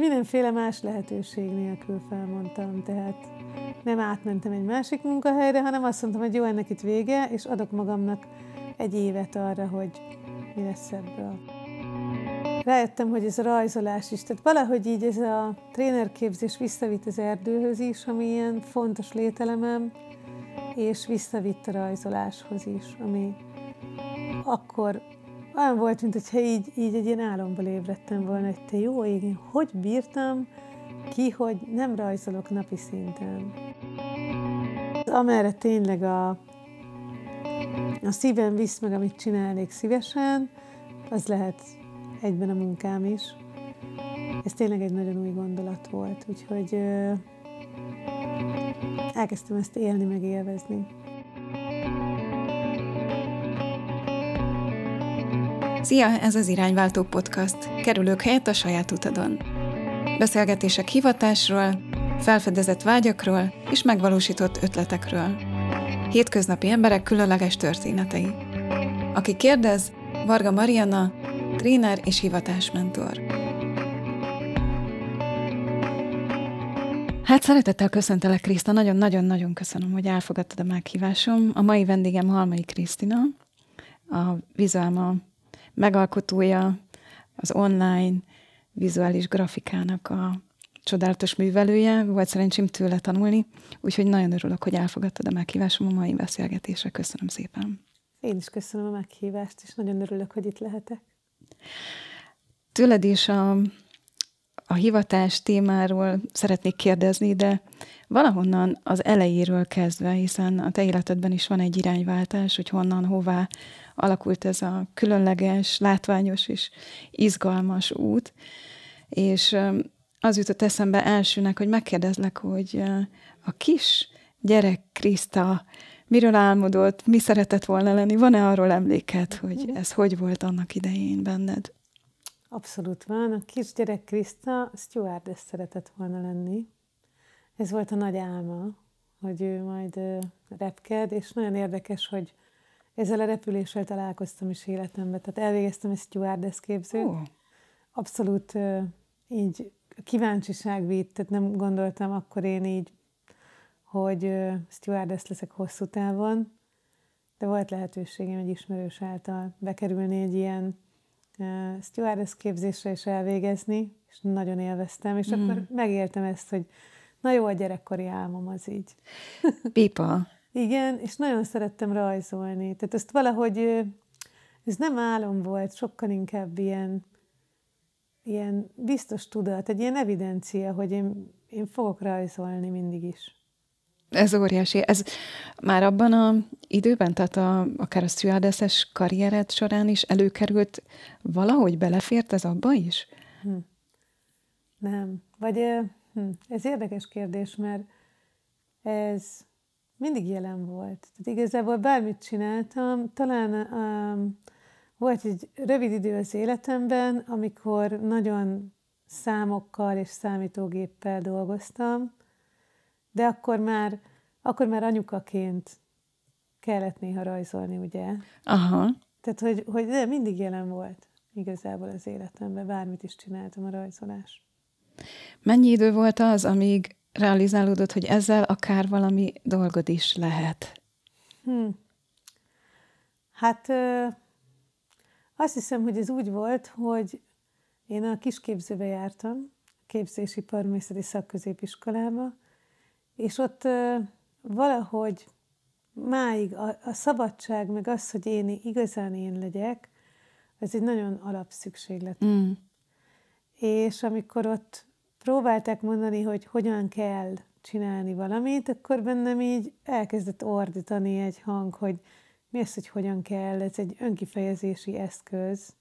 Mindenféle más lehetőség nélkül felmondtam, tehát nem átmentem egy másik munkahelyre, hanem azt mondtam, hogy jó, ennek itt vége, és adok magamnak egy évet arra, hogy mi lesz ebből. Rájöttem, hogy ez a rajzolás is, tehát valahogy így ez a trénerképzés visszavitt az erdőhöz is, ami ilyen fontos lételemem, és visszavitt a rajzoláshoz is, ami akkor olyan volt, mintha így, így egy ilyen álomból ébredtem volna, hogy te jó ég, én hogy bírtam ki, hogy nem rajzolok napi szinten. Amerre tényleg a, a szívem visz meg, amit csinálnék szívesen, az lehet egyben a munkám is. Ez tényleg egy nagyon új gondolat volt, úgyhogy elkezdtem ezt élni, meg élvezni. Szia, ez az Irányváltó Podcast. Kerülők helyett a saját utadon. Beszélgetések hivatásról, felfedezett vágyakról és megvalósított ötletekről. Hétköznapi emberek különleges történetei. Aki kérdez, Varga Mariana, tréner és hivatásmentor. Hát szeretettel köszöntelek, Kriszta. Nagyon-nagyon-nagyon köszönöm, hogy elfogadtad a meghívásom. A mai vendégem Halmai Krisztina, a Vizuálma megalkotója, az online vizuális grafikának a csodálatos művelője, volt szerencsém tőle tanulni, úgyhogy nagyon örülök, hogy elfogadtad a meghívásom a mai beszélgetésre. Köszönöm szépen. Én is köszönöm a meghívást, és nagyon örülök, hogy itt lehetek. Tőled is a, a hivatás témáról szeretnék kérdezni, de valahonnan az elejéről kezdve, hiszen a te életedben is van egy irányváltás, hogy honnan, hová alakult ez a különleges, látványos és izgalmas út. És az jutott eszembe elsőnek, hogy megkérdezlek, hogy a kis gyerek Kriszta miről álmodott, mi szeretett volna lenni, van-e arról emléket, hogy mhm. ez hogy volt annak idején benned? Abszolút van. A kisgyerek Kriszta stewardess szeretett volna lenni. Ez volt a nagy álma, hogy ő majd repked, és nagyon érdekes, hogy ezzel a repüléssel találkoztam is életemben. Tehát elvégeztem egy stewardess képzőt. Oh. Abszolút így kíváncsiság vitt, tehát nem gondoltam akkor én így, hogy stewardess leszek hosszú távon, de volt lehetőségem egy ismerős által bekerülni egy ilyen stewardess képzésre és elvégezni, és nagyon élveztem, és mm. akkor megéltem ezt, hogy na jó, a gyerekkori álmom az így. Pipa. Igen, és nagyon szerettem rajzolni. Tehát ezt valahogy, ez nem álom volt, sokkal inkább ilyen, ilyen biztos tudat, egy ilyen evidencia, hogy én, én fogok rajzolni mindig is. Ez óriási. Ez már abban a időben, tehát a, akár a stewardesses karriered során is előkerült, valahogy belefért ez abba is? Hm. Nem. Vagy hm, ez érdekes kérdés, mert ez mindig jelen volt. Tehát igazából bármit csináltam, talán um, volt egy rövid idő az életemben, amikor nagyon számokkal és számítógéppel dolgoztam, de akkor már, akkor már anyukaként kellett néha rajzolni, ugye? Aha. Tehát, hogy, hogy de mindig jelen volt igazából az életemben, bármit is csináltam a rajzolás. Mennyi idő volt az, amíg realizálódott, hogy ezzel akár valami dolgod is lehet? Hmm. Hát ö, azt hiszem, hogy ez úgy volt, hogy én a kisképzőbe jártam, képzési parmészeti szakközépiskolába, és ott ö, valahogy máig a, a szabadság, meg az, hogy én igazán én legyek, ez egy nagyon alapszükséglet. Mm. És amikor ott próbálták mondani, hogy hogyan kell csinálni valamit, akkor bennem így elkezdett ordítani egy hang, hogy mi az, hogy hogyan kell, ez egy önkifejezési eszköz.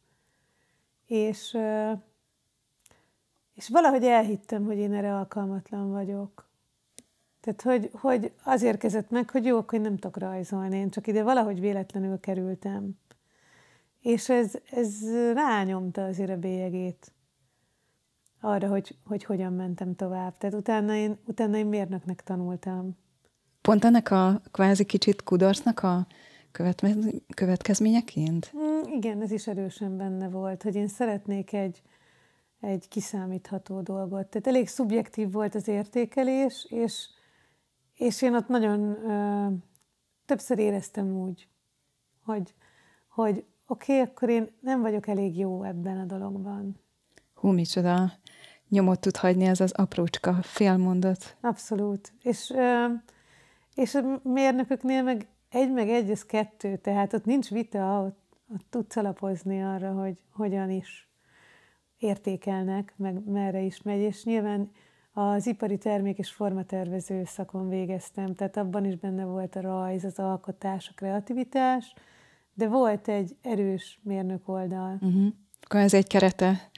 És, és valahogy elhittem, hogy én erre alkalmatlan vagyok. Tehát, hogy, hogy azért kezdett meg, hogy jó, akkor én nem tudok rajzolni, én csak ide valahogy véletlenül kerültem. És ez, ez rányomta azért a bélyegét arra, hogy, hogy hogyan mentem tovább. Tehát utána én, utána én mérnöknek tanultam. Pont ennek a kvázi kicsit kudarcnak a következményeként? Mm, igen, ez is erősen benne volt, hogy én szeretnék egy, egy kiszámítható dolgot. Tehát elég szubjektív volt az értékelés, és, és én ott nagyon ö, többször éreztem úgy, hogy, hogy oké, okay, akkor én nem vagyok elég jó ebben a dologban. Hú, micsoda nyomot tud hagyni ez az aprócska félmondat. Abszolút. És, és a mérnököknél meg egy meg egy, ez kettő, tehát ott nincs vita, ott, ott tudsz alapozni arra, hogy hogyan is értékelnek, meg merre is megy, és nyilván az ipari termék és formatervező szakon végeztem, tehát abban is benne volt a rajz, az alkotás, a kreativitás, de volt egy erős mérnök oldal. Uh-huh. Akkor ez egy kerete,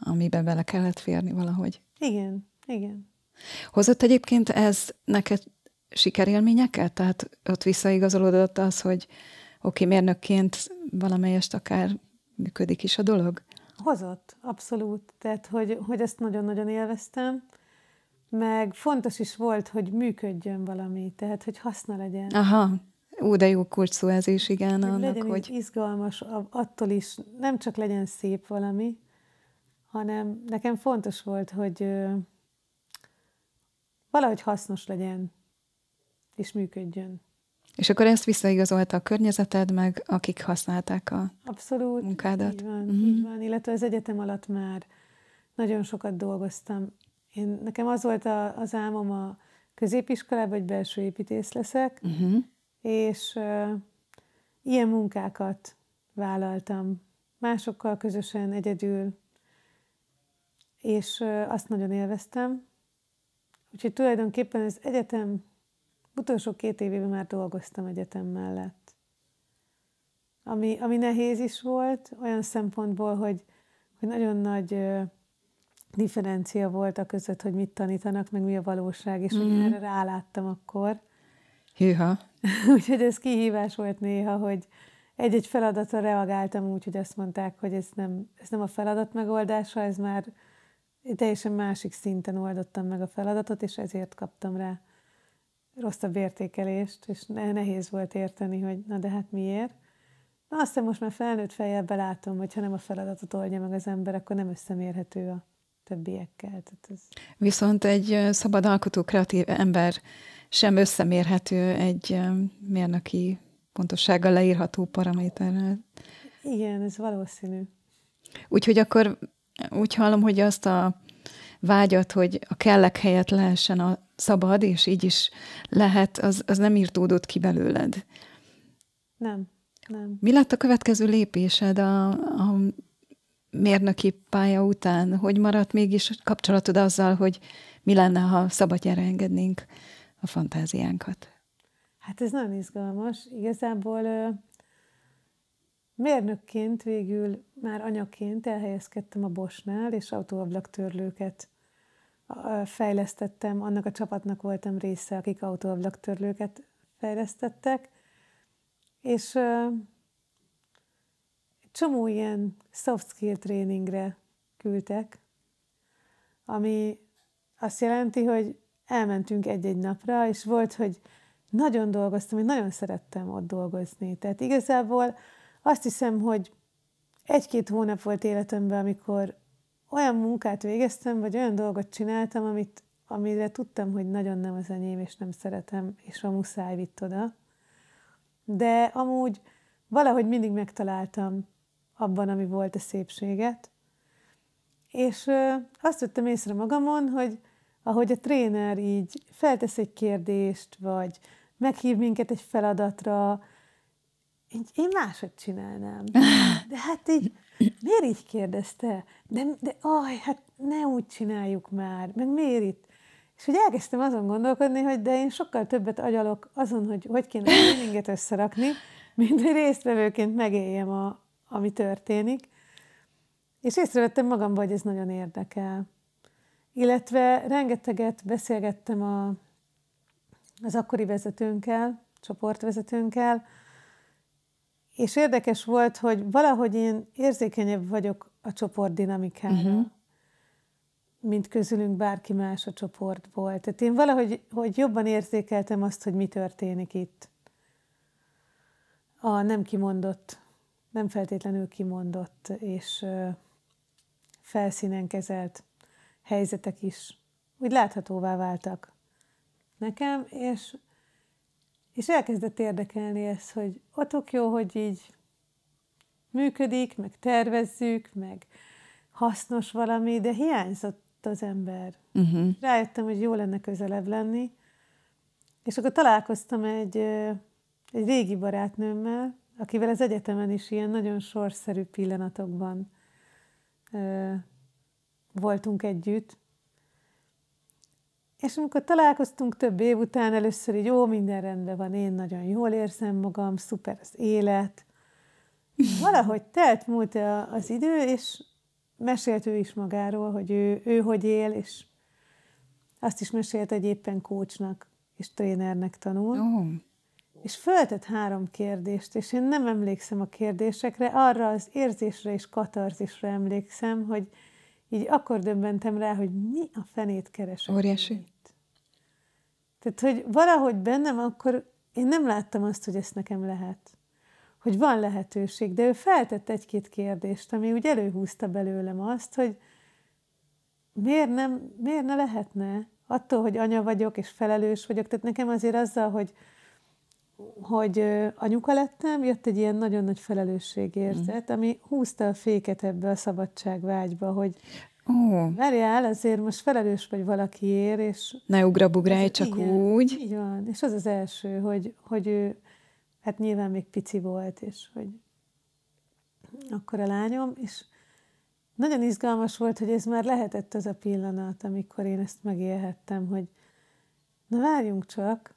amiben bele kellett férni valahogy. Igen, igen. Hozott egyébként ez neked sikerélményeket? Tehát ott visszaigazolódott az, hogy oké, okay, mérnökként valamelyest akár működik is a dolog? Hozott, abszolút. Tehát, hogy, hogy ezt nagyon-nagyon élveztem, meg fontos is volt, hogy működjön valami, tehát, hogy haszna legyen. Aha, Ú, de jó kulcs szó ez is, igen. Hogy annak, legyen hogy... izgalmas, attól is nem csak legyen szép valami, hanem nekem fontos volt, hogy valahogy hasznos legyen, és működjön. És akkor ezt visszaigazolta a környezeted, meg akik használták a Abszolút, munkádat. Így van, uh-huh. így van. Illetve az egyetem alatt már nagyon sokat dolgoztam. Én, nekem az volt a, az álmom a középiskolában, hogy belső építész leszek, uh-huh és uh, ilyen munkákat vállaltam másokkal közösen, egyedül, és azt nagyon élveztem. Úgyhogy tulajdonképpen az egyetem, utolsó két évében már dolgoztam egyetem mellett. Ami, ami nehéz is volt, olyan szempontból, hogy, hogy nagyon nagy differencia volt a között, hogy mit tanítanak, meg mi a valóság, és mm. hogy erre ráláttam akkor. Hűha. Úgyhogy ez kihívás volt néha, hogy egy-egy feladatra reagáltam úgy, hogy azt mondták, hogy ez nem, ez nem a feladat megoldása, ez már teljesen másik szinten oldottam meg a feladatot, és ezért kaptam rá rosszabb értékelést, és nehéz volt érteni, hogy na de hát miért. Na aztán most már felnőtt fejjel belátom, hogy ha nem a feladatot oldja meg az ember, akkor nem összemérhető a többiekkel. Tehát ez... Viszont egy szabad alkotó, kreatív ember sem összemérhető egy mérnöki pontossággal leírható paraméterrel. Igen, ez valószínű. Úgyhogy akkor úgy hallom, hogy azt a vágyat, hogy a kellek helyett lehessen a szabad, és így is lehet, az, az nem írtódott ki belőled. Nem, nem. Mi lett a következő lépésed a, a mérnöki pálya után? Hogy maradt mégis kapcsolatod azzal, hogy mi lenne, ha szabadjára engednénk a fantáziánkat? Hát ez nagyon izgalmas. Igazából mérnökként végül már anyaként elhelyezkedtem a Bosnál, és autóablaktörlőket fejlesztettem. Annak a csapatnak voltam része, akik autóablaktörlőket fejlesztettek. És csomó ilyen soft skill tréningre küldtek, ami azt jelenti, hogy elmentünk egy-egy napra, és volt, hogy nagyon dolgoztam, én nagyon szerettem ott dolgozni. Tehát igazából azt hiszem, hogy egy-két hónap volt életemben, amikor olyan munkát végeztem, vagy olyan dolgot csináltam, amit, amire tudtam, hogy nagyon nem az enyém, és nem szeretem, és a muszáj vitt oda. De amúgy valahogy mindig megtaláltam abban, ami volt a szépséget. És azt vettem észre magamon, hogy ahogy a tréner így feltesz egy kérdést, vagy meghív minket egy feladatra, így én máshogy csinálnám. De hát így, miért így kérdezte? De, de aj, hát ne úgy csináljuk már, meg miért itt? És hogy elkezdtem azon gondolkodni, hogy de én sokkal többet agyalok azon, hogy hogy kéne a tréninget összerakni, mint hogy résztvevőként megéljem, a, ami történik. És észrevettem magamban, hogy ez nagyon érdekel. Illetve rengeteget beszélgettem a, az akkori vezetőnkkel, csoportvezetőnkkel, és érdekes volt, hogy valahogy én érzékenyebb vagyok a csoport dinamikára, uh-huh. mint közülünk bárki más a csoportból. Tehát én valahogy hogy jobban érzékeltem azt, hogy mi történik itt. A nem kimondott, nem feltétlenül kimondott és felszínen kezelt helyzetek is úgy láthatóvá váltak nekem, és, és elkezdett érdekelni ez, hogy ott jó, hogy így működik, meg tervezzük, meg hasznos valami, de hiányzott az ember. Uh-huh. Rájöttem, hogy jó lenne közelebb lenni, és akkor találkoztam egy, egy régi barátnőmmel, akivel az egyetemen is ilyen nagyon sorszerű pillanatokban ö, voltunk együtt. És amikor találkoztunk több év után, először így jó, minden rendben van, én nagyon jól érzem magam, szuper az élet. Valahogy telt múlt az idő, és mesélt ő is magáról, hogy ő, ő hogy él, és azt is mesélt, hogy éppen kócsnak és trénernek tanul. Oh. És föltett három kérdést, és én nem emlékszem a kérdésekre, arra az érzésre és katarzisra emlékszem, hogy így akkor döbbentem rá, hogy mi a fenét keresek. Óriási. Itt. Tehát, hogy valahogy bennem akkor én nem láttam azt, hogy ezt nekem lehet. Hogy van lehetőség, de ő feltett egy-két kérdést, ami úgy előhúzta belőlem azt, hogy miért, nem, miért ne lehetne attól, hogy anya vagyok és felelős vagyok. Tehát nekem azért azzal, hogy hogy anyuka lettem, jött egy ilyen nagyon nagy felelősségérzet, mm. ami húzta a féket ebbe a szabadságvágyba, hogy oh. várjál, azért most felelős vagy valakiért, és... Ne ugrabugrálj csak igen, úgy. Így van. És az az első, hogy, hogy ő, hát nyilván még pici volt, és hogy akkor a lányom, és nagyon izgalmas volt, hogy ez már lehetett az a pillanat, amikor én ezt megélhettem, hogy na várjunk csak,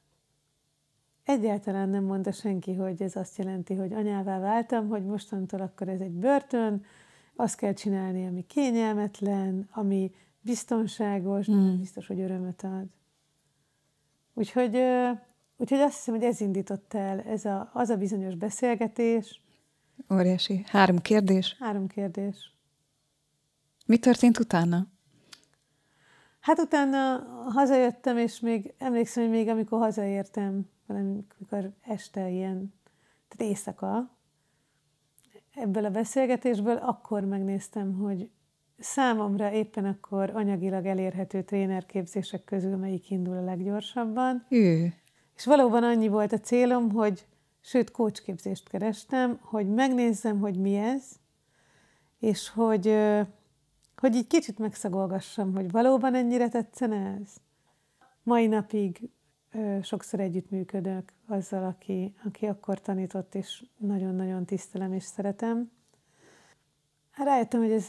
Egyáltalán nem mondta senki, hogy ez azt jelenti, hogy anyává váltam, hogy mostantól akkor ez egy börtön, azt kell csinálni, ami kényelmetlen, ami biztonságos, mm. biztos, hogy örömet ad. Úgyhogy, úgyhogy azt hiszem, hogy ez indított el, ez a, az a bizonyos beszélgetés. Óriási. Három kérdés? Három kérdés. Mi történt utána? Hát utána hazajöttem, és még emlékszem, hogy még amikor hazaértem, valamikor este ilyen, tehát éjszaka, ebből a beszélgetésből akkor megnéztem, hogy számomra éppen akkor anyagilag elérhető trénerképzések közül melyik indul a leggyorsabban. Ő. És valóban annyi volt a célom, hogy, sőt, kócsképzést kerestem, hogy megnézzem, hogy mi ez, és hogy, hogy így kicsit megszagolgassam, hogy valóban ennyire tetszene ez. Mai napig sokszor együttműködök azzal, aki, aki akkor tanított, és nagyon-nagyon tisztelem és szeretem. Rájöttem, hogy ez,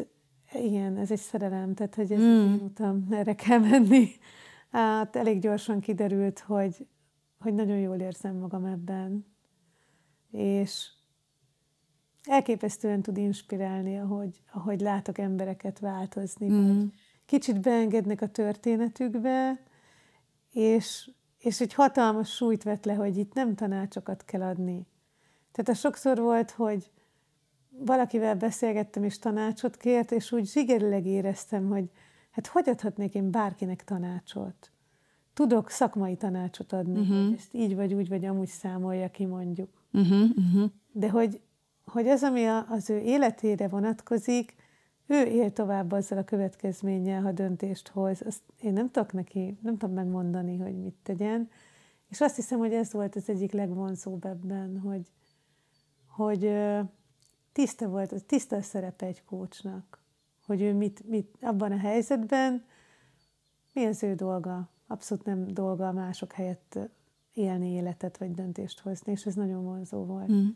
igen, ez egy szerelem, tehát hogy ez mm. utam, erre kell menni. Hát elég gyorsan kiderült, hogy, hogy nagyon jól érzem magam ebben. És elképesztően tud inspirálni, ahogy, ahogy látok embereket változni. Mm. Kicsit beengednek a történetükbe, és és egy hatalmas súlyt vett le, hogy itt nem tanácsokat kell adni. Tehát a sokszor volt, hogy valakivel beszélgettem, és tanácsot kért, és úgy zsigerileg éreztem, hogy hát hogy adhatnék én bárkinek tanácsot? Tudok szakmai tanácsot adni, uh-huh. hogy ezt így vagy úgy, vagy amúgy számolja ki mondjuk. Uh-huh, uh-huh. De hogy, hogy az, ami a, az ő életére vonatkozik, ő él tovább azzal a következménnyel, ha döntést hoz. Azt én nem tudok neki, nem tudom megmondani, hogy mit tegyen. És azt hiszem, hogy ez volt az egyik legvonzóbb ebben, hogy, hogy tiszta volt, tiszta a szerepe egy kócsnak, hogy ő mit, mit abban a helyzetben, mi az ő dolga. Abszolút nem dolga mások helyett élni életet, vagy döntést hozni, és ez nagyon vonzó volt. Mm.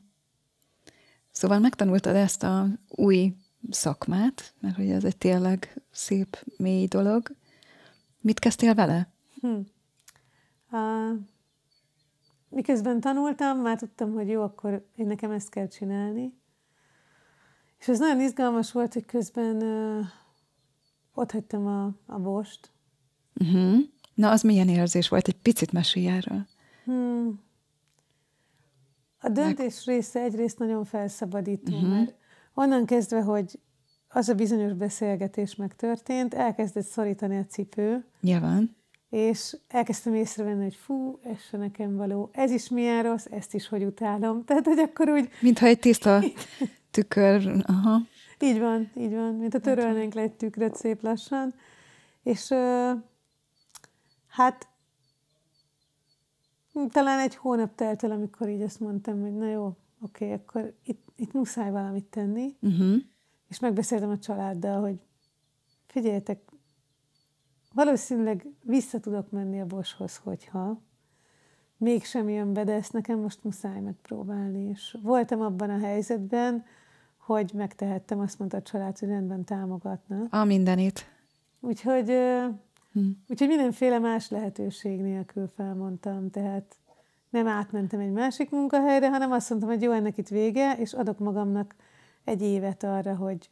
Szóval megtanultad ezt a új szakmát, mert hogy ez egy tényleg szép, mély dolog. Mit kezdtél vele? Hm. Uh, miközben tanultam, már tudtam, hogy jó, akkor én nekem ezt kell csinálni. És ez nagyon izgalmas volt, hogy közben uh, ott hagytam a, a bost. Uh-huh. Na, az milyen érzés volt? Egy picit mesélj erről. Hmm. A döntés Meg... része egyrészt nagyon felszabadító, uh-huh. mert Onnan kezdve, hogy az a bizonyos beszélgetés megtörtént, elkezdett szorítani a cipő. Nyilván. És elkezdtem észrevenni, hogy fú, ez se nekem való, ez is milyen rossz, ezt is hogy utálom. Tehát, hogy akkor úgy... Mintha egy tiszta tükör, aha. így van, így van, mint a törölnénk le egy tükröt szép lassan. És hát talán egy hónap telt el, amikor így azt mondtam, hogy na jó, oké, okay, akkor itt, itt muszáj valamit tenni. Uh-huh. És megbeszéltem a családdal, hogy figyeljetek, valószínűleg vissza tudok menni a boshoz, hogyha mégsem jön be, de ezt nekem most muszáj megpróbálni. És voltam abban a helyzetben, hogy megtehettem, azt mondta a család, hogy rendben támogatna. A mindenit. Úgyhogy, hm. úgyhogy mindenféle más lehetőség nélkül felmondtam, tehát nem átmentem egy másik munkahelyre, hanem azt mondtam, hogy jó, ennek itt vége, és adok magamnak egy évet arra, hogy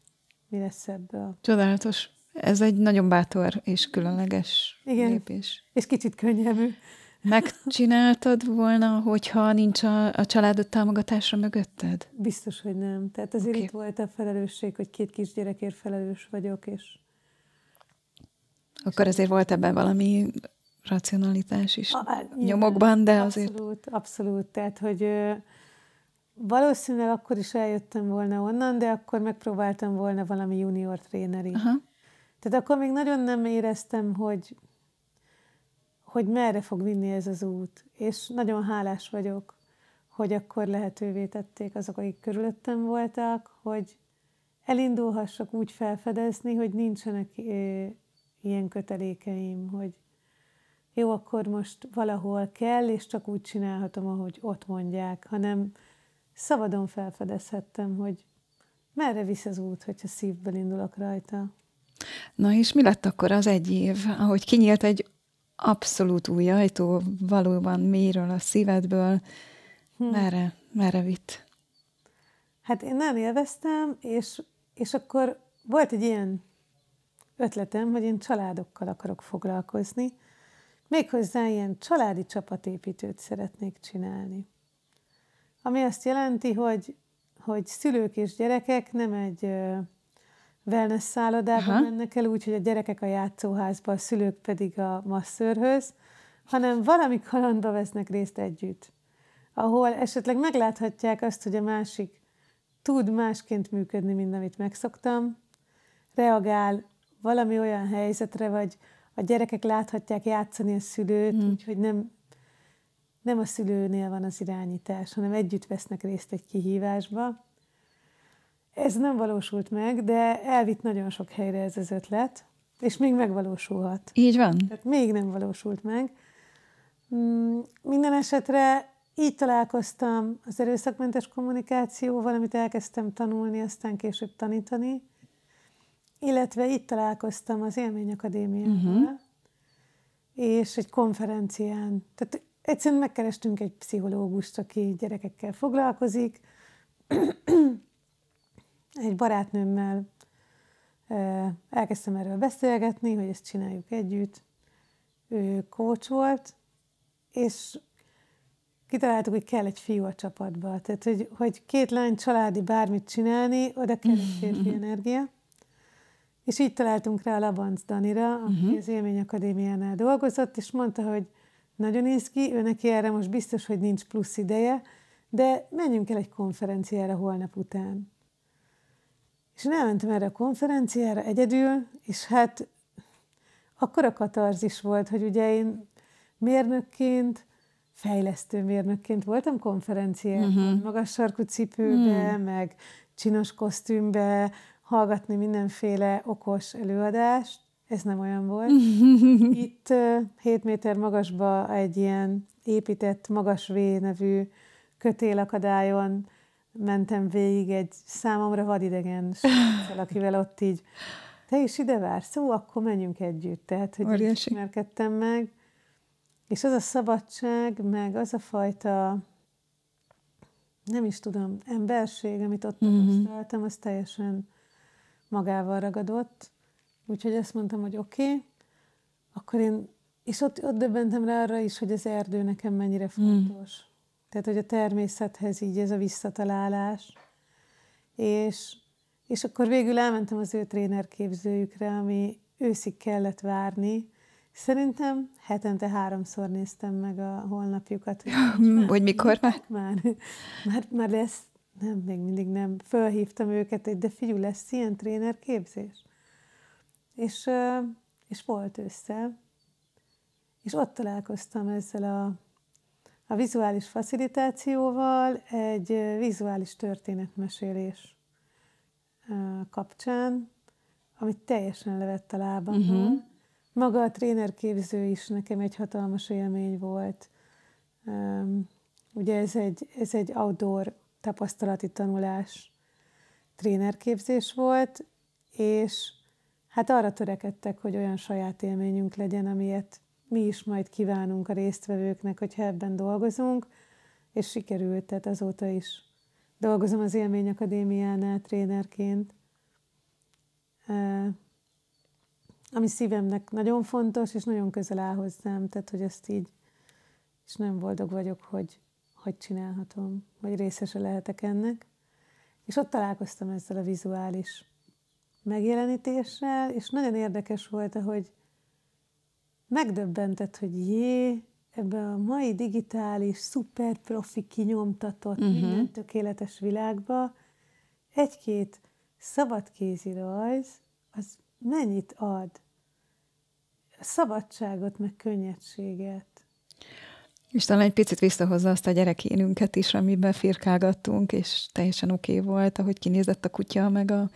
mi lesz ebből. Csodálatos. Ez egy nagyon bátor és különleges Igen. lépés. És kicsit könnyelmű. Megcsináltad volna, hogyha nincs a, a családod támogatása mögötted? Biztos, hogy nem. Tehát azért okay. itt volt a felelősség, hogy két kisgyerekért felelős vagyok, és... Akkor ezért volt ebben valami racionalitás is a, nyomokban, de abszolút, azért... Abszolút, abszolút. Tehát, hogy valószínűleg akkor is eljöttem volna onnan, de akkor megpróbáltam volna valami junior tréneri. Aha. Tehát akkor még nagyon nem éreztem, hogy hogy merre fog vinni ez az út. És nagyon hálás vagyok, hogy akkor lehetővé tették azok, akik körülöttem voltak, hogy elindulhassak úgy felfedezni, hogy nincsenek ilyen kötelékeim, hogy jó, akkor most valahol kell, és csak úgy csinálhatom, ahogy ott mondják, hanem szabadon felfedezhettem, hogy merre visz az út, hogyha szívből indulok rajta. Na és mi lett akkor az egy év, ahogy kinyílt egy abszolút új ajtó, valóban mélyről a szívedből, hm. merre, merre vitt? Hát én nem élveztem, és, és akkor volt egy ilyen ötletem, hogy én családokkal akarok foglalkozni, méghozzá ilyen családi csapatépítőt szeretnék csinálni. Ami azt jelenti, hogy, hogy szülők és gyerekek nem egy wellness szállodába Aha. mennek el, úgy, hogy a gyerekek a játszóházba, a szülők pedig a masszörhöz, hanem valami kalandba vesznek részt együtt, ahol esetleg megláthatják azt, hogy a másik tud másként működni, mint amit megszoktam, reagál valami olyan helyzetre, vagy a gyerekek láthatják játszani a szülőt, hmm. úgyhogy nem, nem a szülőnél van az irányítás, hanem együtt vesznek részt egy kihívásba. Ez nem valósult meg, de elvitt nagyon sok helyre ez az ötlet, és még megvalósulhat. Így van. Tehát még nem valósult meg. Mm, minden esetre így találkoztam az erőszakmentes kommunikációval, amit elkezdtem tanulni, aztán később tanítani, illetve itt találkoztam az Élményakadémiával, uh-huh. és egy konferencián. Tehát egyszerűen megkerestünk egy pszichológust, aki gyerekekkel foglalkozik, egy barátnőmmel elkezdtem erről beszélgetni, hogy ezt csináljuk együtt. Ő coach volt, és kitaláltuk, hogy kell egy fiú a csapatba. Tehát, hogy, hogy két lány családi bármit csinálni, oda kell egy férfi energia. És így találtunk rá a Labanc Danira, aki uh-huh. az Élmény Akadémiánál dolgozott, és mondta, hogy nagyon izgi, ő neki erre most biztos, hogy nincs plusz ideje, de menjünk el egy konferenciára holnap után. És én elmentem erre a konferenciára egyedül, és hát akkora katarzis volt, hogy ugye én mérnökként, fejlesztő mérnökként voltam konferencián, uh-huh. magas sarkú cipőbe, uh-huh. meg csinos kosztümbe, hallgatni mindenféle okos előadást, ez nem olyan volt. Itt uh, 7 méter magasba egy ilyen épített magas V nevű kötélakadályon mentem végig egy számomra vadidegen sráccal, akivel ott így, te is ide vársz, szó, akkor menjünk együtt. Tehát, hogy így ismerkedtem meg. És az a szabadság, meg az a fajta, nem is tudom, emberség, amit ott mm-hmm. tapasztaltam, az teljesen magával ragadott. Úgyhogy azt mondtam, hogy oké, okay, akkor én, és ott, ott döbbentem rá arra is, hogy az erdő nekem mennyire mm. fontos. Mm. Tehát, hogy a természethez így ez a visszatalálás. És, és akkor végül elmentem az ő trénerképzőjükre, ami őszig kellett várni. Szerintem hetente háromszor néztem meg a holnapjukat. Hogy, hogy mikor már? Már, már, már lesz nem, még mindig nem, fölhívtam őket, de figyelj, lesz ilyen trénerképzés. És, és volt össze, és ott találkoztam ezzel a, a vizuális facilitációval egy vizuális történetmesélés kapcsán, amit teljesen levett a lábamról. Uh-huh. Maga a trénerképző is nekem egy hatalmas élmény volt. Ugye ez egy, ez egy outdoor tapasztalati tanulás trénerképzés volt, és hát arra törekedtek, hogy olyan saját élményünk legyen, amilyet mi is majd kívánunk a résztvevőknek, hogyha ebben dolgozunk, és sikerült, tehát azóta is dolgozom az Élmény Akadémiánál trénerként, ami szívemnek nagyon fontos, és nagyon közel áll hozzám, tehát hogy ezt így, és nem boldog vagyok, hogy hogy csinálhatom, vagy részese lehetek ennek. És ott találkoztam ezzel a vizuális megjelenítéssel, és nagyon érdekes volt, hogy megdöbbentett, hogy jé, ebben a mai digitális, szuper profi kinyomtatott, uh-huh. minden tökéletes világba egy-két szabadkézi rajz, az mennyit ad? Szabadságot, meg könnyedséget. És talán egy picit visszahozza azt a gyerekénünket is, amiben firkálgattunk, és teljesen oké okay volt, ahogy kinézett a kutya, meg a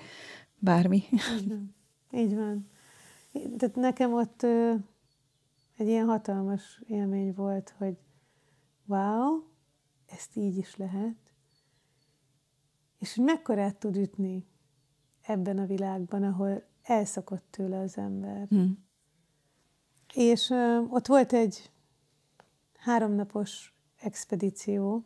bármi. Így van. Így van. Tehát nekem ott ö, egy ilyen hatalmas élmény volt, hogy wow, ezt így is lehet, és hogy mekkorát tud ütni ebben a világban, ahol elszakott tőle az ember. Hmm. És ö, ott volt egy háromnapos expedíció,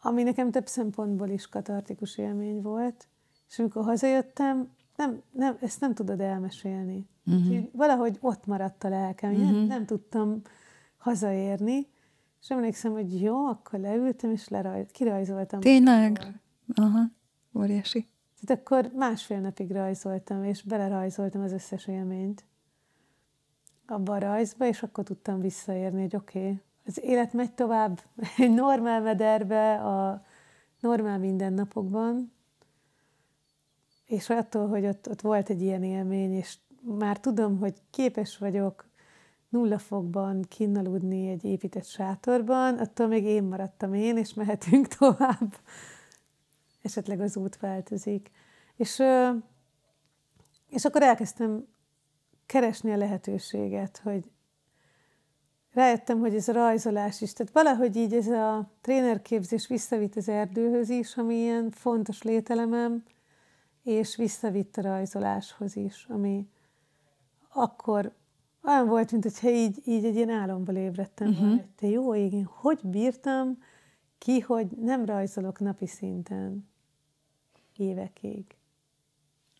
ami nekem több szempontból is katartikus élmény volt, és amikor hazajöttem, nem, nem, ezt nem tudod elmesélni. Uh-huh. Valahogy ott maradt a lelkem, uh-huh. nem, nem tudtam hazaérni, és emlékszem, hogy jó, akkor leültem, és lerajz, kirajzoltam. Tényleg? Aha, óriási. Tehát akkor másfél napig rajzoltam, és belerajzoltam az összes élményt abba a rajzba, és akkor tudtam visszaérni, hogy oké, okay, az élet megy tovább egy normál mederbe, a normál mindennapokban, és attól, hogy ott, ott volt egy ilyen élmény, és már tudom, hogy képes vagyok nulla fokban kinnaludni egy épített sátorban, attól még én maradtam én, és mehetünk tovább. Esetleg az út változik. És, és akkor elkezdtem keresni a lehetőséget, hogy rájöttem, hogy ez a rajzolás is, tehát valahogy így ez a trénerképzés visszavitt az erdőhöz is, ami ilyen fontos lételemem, és visszavitt a rajzoláshoz is, ami akkor olyan volt, mint hogyha így, így egy ilyen álomból ébredtem uh-huh. volna. Te jó ég, én hogy bírtam ki, hogy nem rajzolok napi szinten évekig.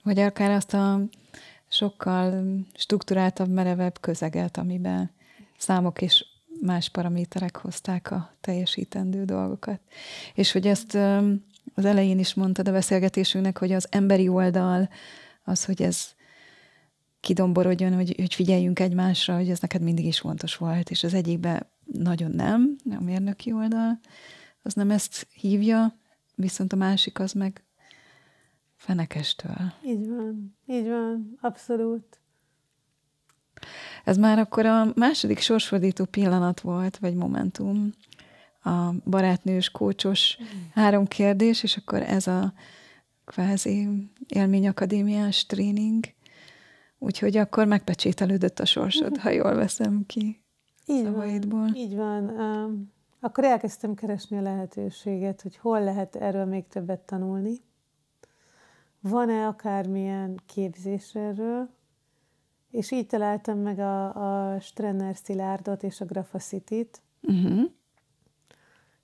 Vagy akár azt a sokkal struktúráltabb, merevebb közeget, amiben számok és más paraméterek hozták a teljesítendő dolgokat. És hogy ezt az elején is mondtad a beszélgetésünknek, hogy az emberi oldal, az, hogy ez kidomborodjon, hogy, hogy figyeljünk egymásra, hogy ez neked mindig is fontos volt, és az egyikben nagyon nem, a mérnöki oldal, az nem ezt hívja, viszont a másik az meg fenekestől. Így van, így van, abszolút. Ez már akkor a második sorsfordító pillanat volt, vagy momentum, a barátnős, kócsos három kérdés, és akkor ez a kvázi élményakadémiás tréning. Úgyhogy akkor megpecsételődött a sorsod, ha jól veszem ki így szavaidból. Van, így van. Um, akkor elkezdtem keresni a lehetőséget, hogy hol lehet erről még többet tanulni. Van-e akármilyen képzés erről? És így találtam meg a, a Strenner Szilárdot és a Grafacity-t. Uh-huh.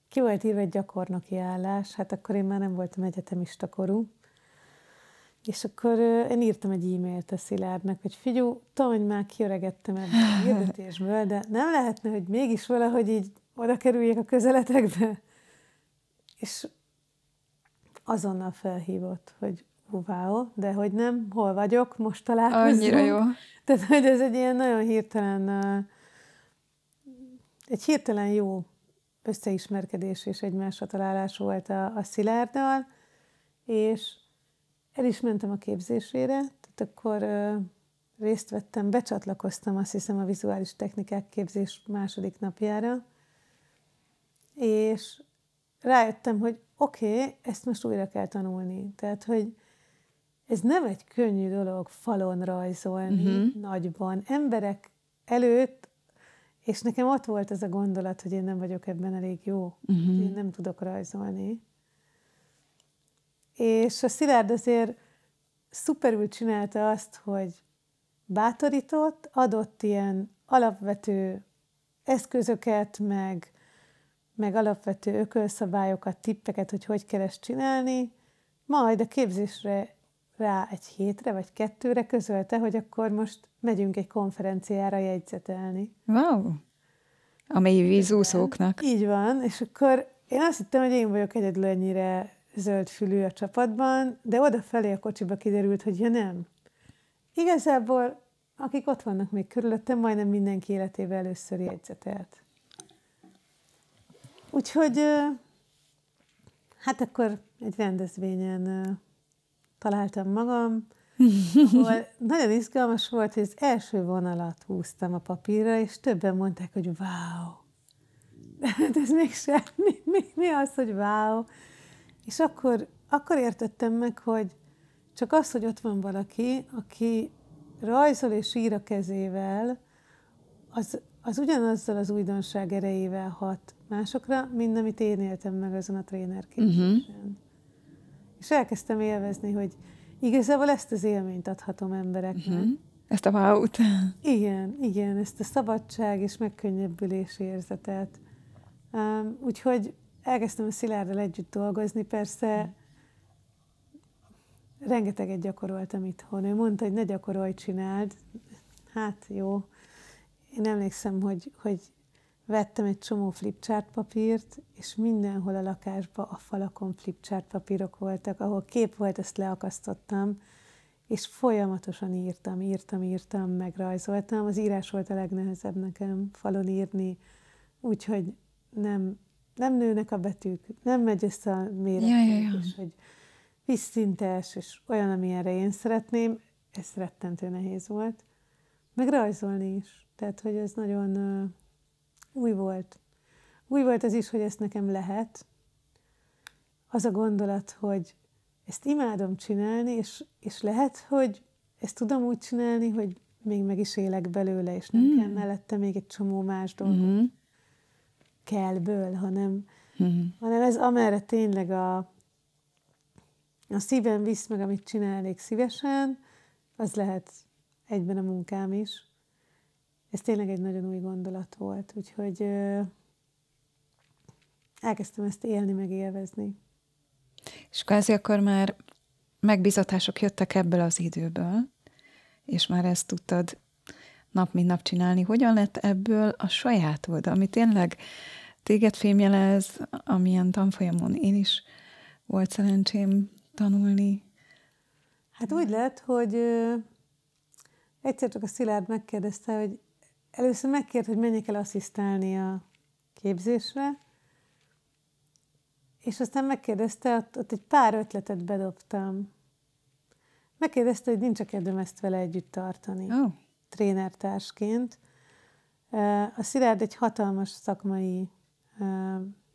Ki volt írva egy gyakornoki állás, hát akkor én már nem voltam egyetemista korú. És akkor én írtam egy e-mailt a Szilárdnak, hogy figyú, hogy már kiöregettem ebből a hirdetésből, de nem lehetne, hogy mégis valahogy így oda kerüljek a közeletekbe. És azonnal felhívott, hogy wow, de hogy nem, hol vagyok, most találkozunk. Annyira jó. Tehát, hogy ez egy ilyen nagyon hirtelen, egy hirtelen jó összeismerkedés és egymásra találás volt a, a Szilárddal, és el is mentem a képzésére, tehát akkor részt vettem, becsatlakoztam azt hiszem a vizuális technikák képzés második napjára, és rájöttem, hogy oké, okay, ezt most újra kell tanulni. Tehát, hogy ez nem egy könnyű dolog falon rajzolni, uh-huh. nagyban, emberek előtt, és nekem ott volt ez a gondolat, hogy én nem vagyok ebben elég jó, uh-huh. én nem tudok rajzolni. És a Szilárd azért szuperül csinálta azt, hogy bátorított, adott ilyen alapvető eszközöket, meg, meg alapvető ökölszabályokat, tippeket, hogy hogy kell ezt csinálni, majd a képzésre rá egy hétre vagy kettőre közölte, hogy akkor most megyünk egy konferenciára jegyzetelni. Wow! A mély vízúszóknak. Így van, és akkor én azt hittem, hogy én vagyok egyedül ennyire zöldfülű a csapatban, de odafelé a kocsiba kiderült, hogy ja nem. Igazából, akik ott vannak még körülöttem, majdnem mindenki életével először jegyzetelt. Úgyhogy hát akkor egy rendezvényen találtam magam, ahol nagyon izgalmas volt, hogy az első vonalat húztam a papírra, és többen mondták, hogy wow. De ez még semmi. Mi, mi az, hogy wow? És akkor, akkor értettem meg, hogy csak az, hogy ott van valaki, aki rajzol és ír a kezével, az, az ugyanazzal az újdonság erejével hat másokra, mint amit én éltem meg azon a trénerképzésen. Uh-huh. És elkezdtem élvezni, hogy igazából ezt az élményt adhatom embereknek. Uh-huh. Ezt a wow Igen, igen, ezt a szabadság és megkönnyebbülés érzetet. Um, úgyhogy elkezdtem a Szilárddal együtt dolgozni, persze rengeteget gyakoroltam itthon. Ő mondta, hogy ne gyakorolj, csináld. Hát jó. Én emlékszem, hogy, hogy vettem egy csomó flipchart papírt, és mindenhol a lakásban a falakon flipchart papírok voltak, ahol kép volt, ezt leakasztottam, és folyamatosan írtam, írtam, írtam, megrajzoltam. Az írás volt a legnehezebb nekem, falon írni, úgyhogy nem, nem nőnek a betűk, nem megy össze a méret, ja, ja, ja. és hogy vízszintes, és olyan, amilyenre én szeretném, ez rettentő nehéz volt. Meg rajzolni is. Tehát, hogy ez nagyon új volt. Új volt az is, hogy ezt nekem lehet. Az a gondolat, hogy ezt imádom csinálni, és, és lehet, hogy ezt tudom úgy csinálni, hogy még meg is élek belőle, és nem mm. kell mellette még egy csomó más dolgot mm-hmm. kellből, hanem, mm-hmm. hanem ez amerre tényleg a, a szívem visz meg, amit csinálnék szívesen, az lehet egyben a munkám is ez tényleg egy nagyon új gondolat volt, úgyhogy elkezdtem ezt élni, meg élvezni. És kvázi akkor már megbizatások jöttek ebből az időből, és már ezt tudtad nap mint nap csinálni. Hogyan lett ebből a sajátod, ami tényleg téged fémjelez, amilyen tanfolyamon én is volt szerencsém tanulni? Hát úgy lett, hogy egyszer csak a Szilárd megkérdezte, hogy először megkért, hogy menjek el asszisztálni a képzésre, és aztán megkérdezte, ott, ott egy pár ötletet bedobtam. Megkérdezte, hogy nincs a kedvem ezt vele együtt tartani. Oh. Trénertársként. A Szilárd egy hatalmas szakmai,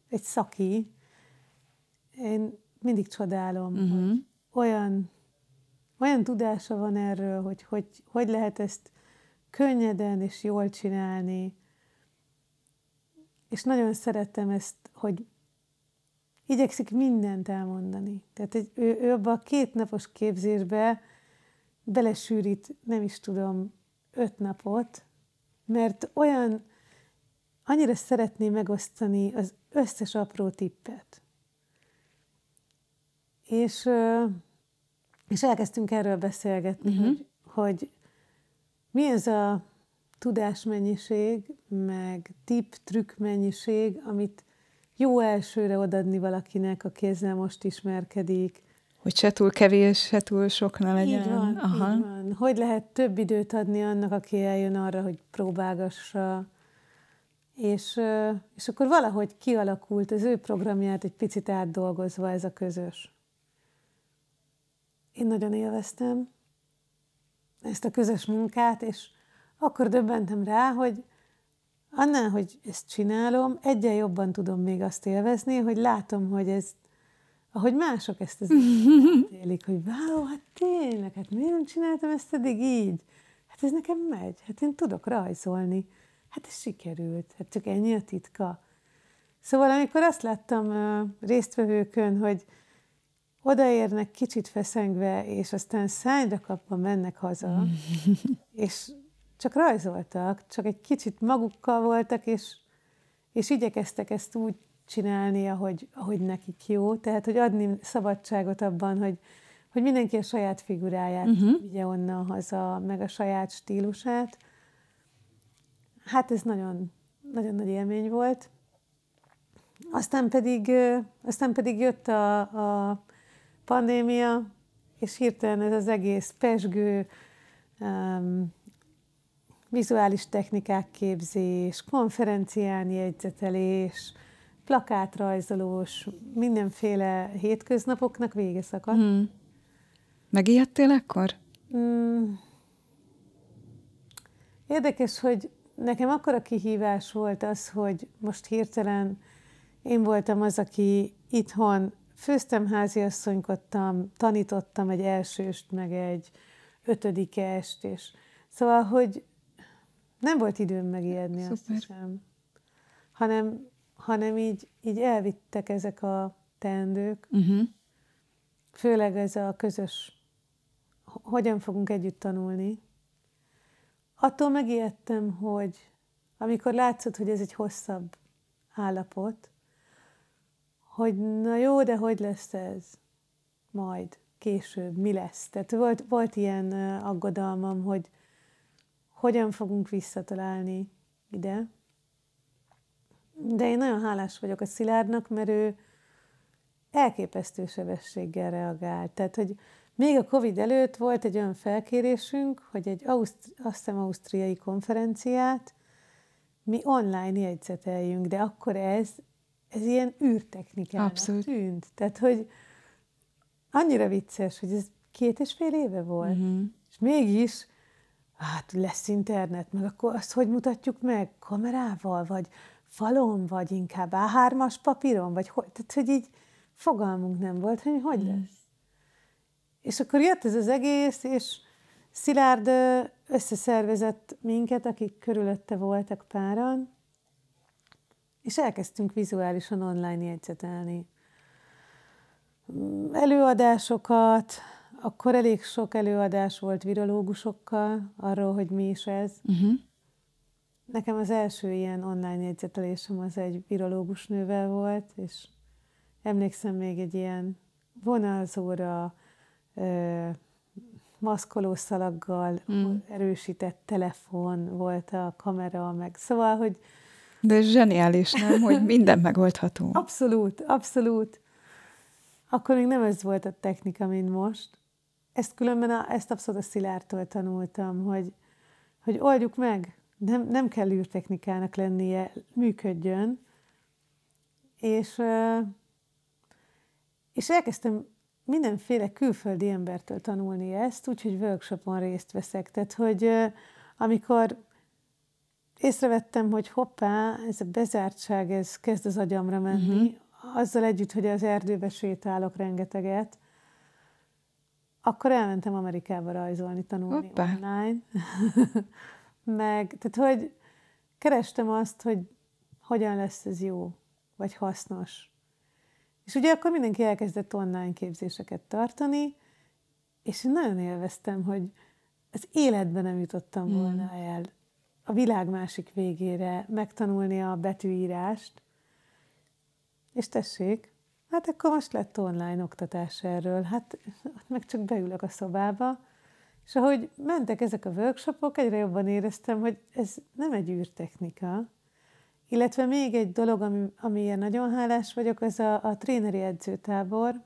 egy szaki. Én mindig csodálom, uh-huh. hogy olyan, olyan tudása van erről, hogy, hogy hogy lehet ezt könnyeden és jól csinálni. És nagyon szerettem ezt, hogy igyekszik mindent elmondani. Tehát egy, ő, ő abban a két napos képzésbe belesűrít, nem is tudom, öt napot, mert olyan, annyira szeretné megosztani az összes apró tippet. És, és elkezdtünk erről beszélgetni, uh-huh. hogy, hogy mi ez a tudásmennyiség, meg tip, trükk mennyiség, amit jó elsőre odadni valakinek, aki ezzel most ismerkedik. Hogy se túl kevés, se túl sok ne legyen. Így van, Aha. így van. Hogy lehet több időt adni annak, aki eljön arra, hogy próbálgassa. És, és akkor valahogy kialakult az ő programját egy picit átdolgozva ez a közös. Én nagyon élveztem ezt a közös munkát, és akkor döbbentem rá, hogy annál, hogy ezt csinálom, egyen jobban tudom még azt élvezni, hogy látom, hogy ez, ahogy mások ezt az élik, hogy wow, hát tényleg, hát miért nem csináltam ezt eddig így? Hát ez nekem megy, hát én tudok rajzolni. Hát ez sikerült, hát csak ennyi a titka. Szóval amikor azt láttam uh, résztvevőkön, hogy odaérnek kicsit feszengve, és aztán szányra kapva mennek haza, és csak rajzoltak, csak egy kicsit magukkal voltak, és, és igyekeztek ezt úgy csinálni, ahogy, ahogy nekik jó. Tehát, hogy adni szabadságot abban, hogy, hogy mindenki a saját figuráját uh-huh. vigye onnan haza, meg a saját stílusát. Hát ez nagyon, nagyon nagy élmény volt. Aztán pedig, aztán pedig jött a, a pandémia, és hirtelen ez az egész pesgő, um, vizuális technikák képzés, konferencián jegyzetelés, plakátrajzolós, mindenféle hétköznapoknak vége szakadt. Hmm. Megijedtél akkor? Hmm. Érdekes, hogy nekem akkora kihívás volt az, hogy most hirtelen én voltam az, aki itthon főztem, háziasszonykodtam, tanítottam egy elsőst, meg egy ötödikest, és szóval, hogy nem volt időm megijedni Szuper. azt sem. Hanem, hanem így, így elvittek ezek a teendők. Uh-huh. Főleg ez a közös, hogyan fogunk együtt tanulni. Attól megijedtem, hogy amikor látszott, hogy ez egy hosszabb állapot, hogy na jó, de hogy lesz ez majd, később, mi lesz. Tehát volt, volt ilyen aggodalmam, hogy hogyan fogunk visszatalálni ide. De én nagyon hálás vagyok a Szilárdnak, mert ő elképesztő sebességgel reagált. Tehát, hogy még a Covid előtt volt egy olyan felkérésünk, hogy egy Auszt- azt hiszem ausztriai konferenciát mi online jegyzeteljünk, de akkor ez, ez ilyen űrtechnikának Abszolút. tűnt. Tehát, hogy annyira vicces, hogy ez két és fél éve volt. Uh-huh. És mégis hát lesz internet, meg akkor azt hogy mutatjuk meg? Kamerával, vagy falon, vagy inkább A3-as papíron, vagy hogy? Tehát, hogy így fogalmunk nem volt, hogy hogy lesz. Mm. És akkor jött ez az egész, és Szilárd összeszervezett minket, akik körülötte voltak páran, és elkezdtünk vizuálisan online jegyzetelni. Előadásokat, akkor elég sok előadás volt virológusokkal arról, hogy mi is ez. Uh-huh. Nekem az első ilyen online jegyzetelésem az egy virológus nővel volt, és emlékszem még egy ilyen vonalzóra, ö, maszkolószalaggal mm. erősített telefon volt a kamera, meg szóval, hogy... De ez zseniális, nem? Hogy minden megoldható. Abszolút, abszolút. Akkor még nem ez volt a technika, mint most. Ezt különben a, ezt abszolút a Szilártól tanultam, hogy, hogy oldjuk meg, nem, nem kell űrtechnikának lennie, működjön. És, és elkezdtem mindenféle külföldi embertől tanulni ezt, úgyhogy workshopon részt veszek. Tehát, hogy amikor észrevettem, hogy hoppá, ez a bezártság, ez kezd az agyamra menni, uh-huh. azzal együtt, hogy az erdőbe sétálok rengeteget, akkor elmentem Amerikába rajzolni, tanulni Hoppá. online. Meg, tehát hogy kerestem azt, hogy hogyan lesz ez jó, vagy hasznos. És ugye akkor mindenki elkezdett online képzéseket tartani, és én nagyon élveztem, hogy az életben nem jutottam hmm. volna el a világ másik végére megtanulni a betűírást. És tessék, Hát akkor most lett online oktatás erről. Hát meg csak beülök a szobába, és ahogy mentek ezek a workshopok, egyre jobban éreztem, hogy ez nem egy űrtechnika. Illetve még egy dolog, ami, amiért nagyon hálás vagyok, az a, a tréneri edzőtábor,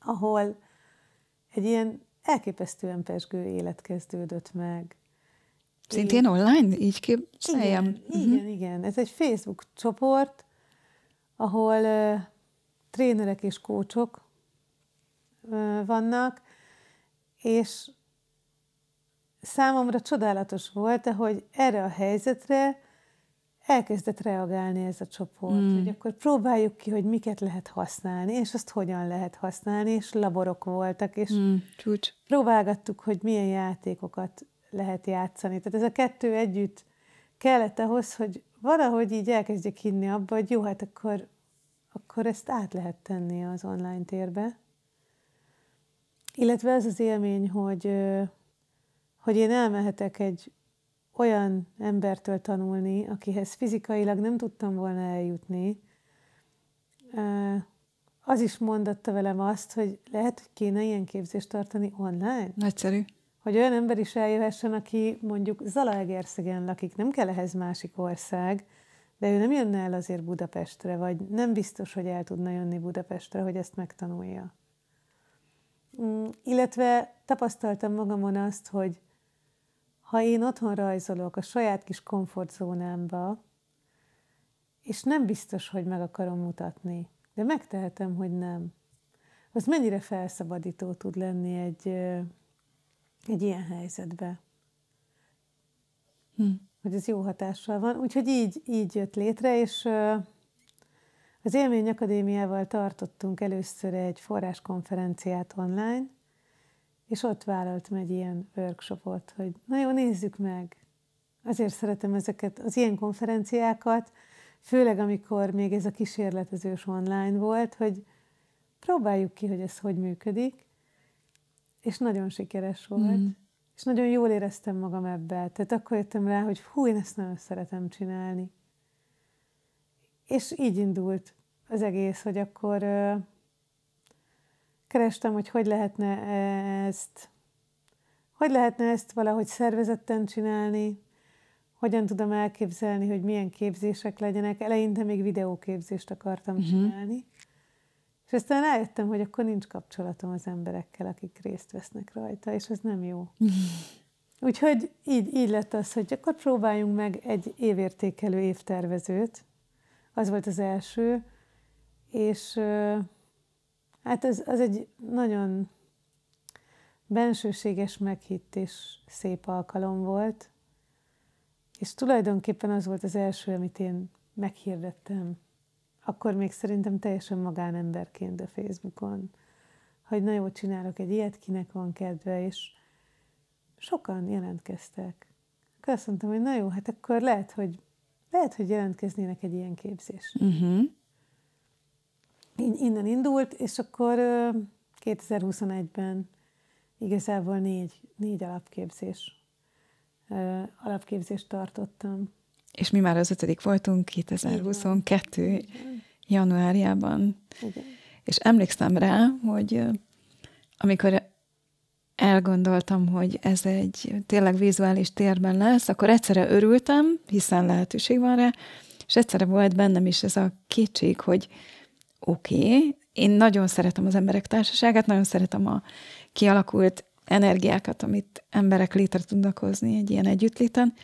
ahol egy ilyen elképesztően pesgő élet kezdődött meg. Szintén én... online? Így képzeljem? Igen, uh-huh. igen, igen. Ez egy Facebook csoport, ahol uh, trénerek és kócsok uh, vannak, és számomra csodálatos volt, hogy erre a helyzetre elkezdett reagálni ez a csoport, mm. hogy akkor próbáljuk ki, hogy miket lehet használni, és azt hogyan lehet használni, és laborok voltak, és mm. Csúcs. próbálgattuk, hogy milyen játékokat lehet játszani. Tehát ez a kettő együtt kellett ahhoz, hogy valahogy így elkezdjek hinni abba, hogy jó, hát akkor, akkor ezt át lehet tenni az online térbe. Illetve ez az élmény, hogy, hogy én elmehetek egy olyan embertől tanulni, akihez fizikailag nem tudtam volna eljutni, az is mondatta velem azt, hogy lehet, hogy kéne ilyen képzést tartani online. Nagyszerű. Hogy olyan ember is eljöhessen, aki mondjuk Zalaegerszegen lakik, nem kell ehhez másik ország, de ő nem jönne el azért Budapestre, vagy nem biztos, hogy el tudna jönni Budapestre, hogy ezt megtanulja. Mm, illetve tapasztaltam magamon azt, hogy ha én otthon rajzolok a saját kis komfortzónámba, és nem biztos, hogy meg akarom mutatni, de megtehetem, hogy nem. Az mennyire felszabadító tud lenni egy, egy ilyen helyzetbe. Hm. Hogy ez jó hatással van. Úgyhogy így, így jött létre, és az Élmény Akadémiával tartottunk először egy forráskonferenciát online, és ott vállaltam egy ilyen workshopot, hogy na jó, nézzük meg. Azért szeretem ezeket az ilyen konferenciákat, főleg amikor még ez a kísérletezős online volt, hogy próbáljuk ki, hogy ez hogy működik, és nagyon sikeres volt. Mm. És nagyon jól éreztem magam ebben. Tehát akkor jöttem rá, hogy hú, én ezt nagyon szeretem csinálni. És így indult az egész, hogy akkor kerestem, hogy hogy lehetne ezt, hogy lehetne ezt valahogy szervezetten csinálni, hogyan tudom elképzelni, hogy milyen képzések legyenek. Eleinte még videóképzést akartam uh-huh. csinálni. És aztán rájöttem, hogy akkor nincs kapcsolatom az emberekkel, akik részt vesznek rajta, és ez nem jó. Úgyhogy így, így lett az, hogy akkor próbáljunk meg egy évértékelő évtervezőt. Az volt az első, és Hát ez, az egy nagyon bensőséges meghitt és szép alkalom volt, és tulajdonképpen az volt az első, amit én meghirdettem. Akkor még szerintem teljesen magánemberként a Facebookon, hogy na jó, csinálok egy ilyet, kinek van kedve, és sokan jelentkeztek. Akkor azt mondtam, hogy na jó, hát akkor lehet, hogy, lehet, hogy jelentkeznének egy ilyen képzésre. Uh-huh innen indult, és akkor 2021-ben igazából négy, négy alapképzés, alapképzést tartottam. És mi már az ötödik voltunk 2022. Igen. januárjában. Igen. És emlékszem rá, hogy amikor elgondoltam, hogy ez egy tényleg vizuális térben lesz, akkor egyszerre örültem, hiszen lehetőség van rá, és egyszerre volt bennem is ez a kétség, hogy oké, okay. én nagyon szeretem az emberek társaságát, nagyon szeretem a kialakult energiákat, amit emberek létre tudnak hozni egy ilyen együttléten.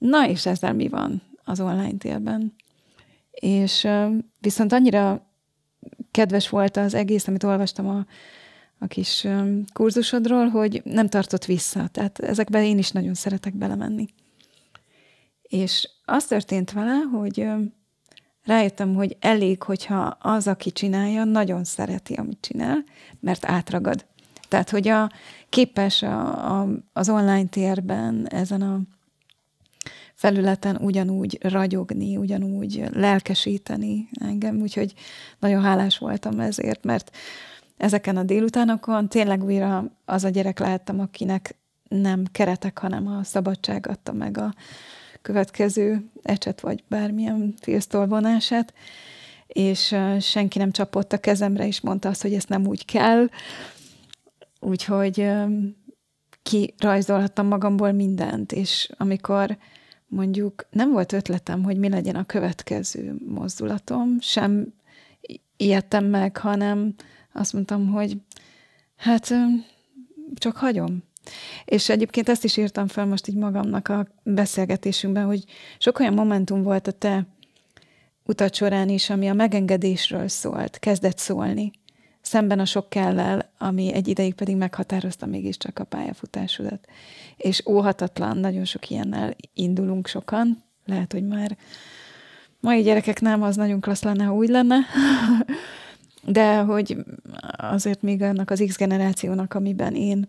Na, és ezzel mi van az online térben? És viszont annyira kedves volt az egész, amit olvastam a, a kis kurzusodról, hogy nem tartott vissza. Tehát ezekben én is nagyon szeretek belemenni. És az történt vele, hogy rájöttem, hogy elég, hogyha az, aki csinálja, nagyon szereti, amit csinál, mert átragad. Tehát, hogy a képes a, a, az online térben ezen a felületen ugyanúgy ragyogni, ugyanúgy lelkesíteni engem, úgyhogy nagyon hálás voltam ezért, mert ezeken a délutánokon tényleg újra az a gyerek lehettem, akinek nem keretek, hanem a szabadság adta meg a, következő ecset, vagy bármilyen félsztolvonását, és senki nem csapott a kezemre, és mondta azt, hogy ezt nem úgy kell. Úgyhogy kirajzolhattam magamból mindent, és amikor mondjuk nem volt ötletem, hogy mi legyen a következő mozdulatom, sem ijedtem meg, hanem azt mondtam, hogy hát csak hagyom. És egyébként ezt is írtam fel most így magamnak a beszélgetésünkben, hogy sok olyan momentum volt a te utat során is, ami a megengedésről szólt, kezdett szólni, szemben a sok kellel, ami egy ideig pedig meghatározta mégiscsak a pályafutásodat. És óhatatlan, nagyon sok ilyennel indulunk sokan, lehet, hogy már mai gyerekek nem, az nagyon klassz lenne, ha úgy lenne, de hogy azért még annak az X generációnak, amiben én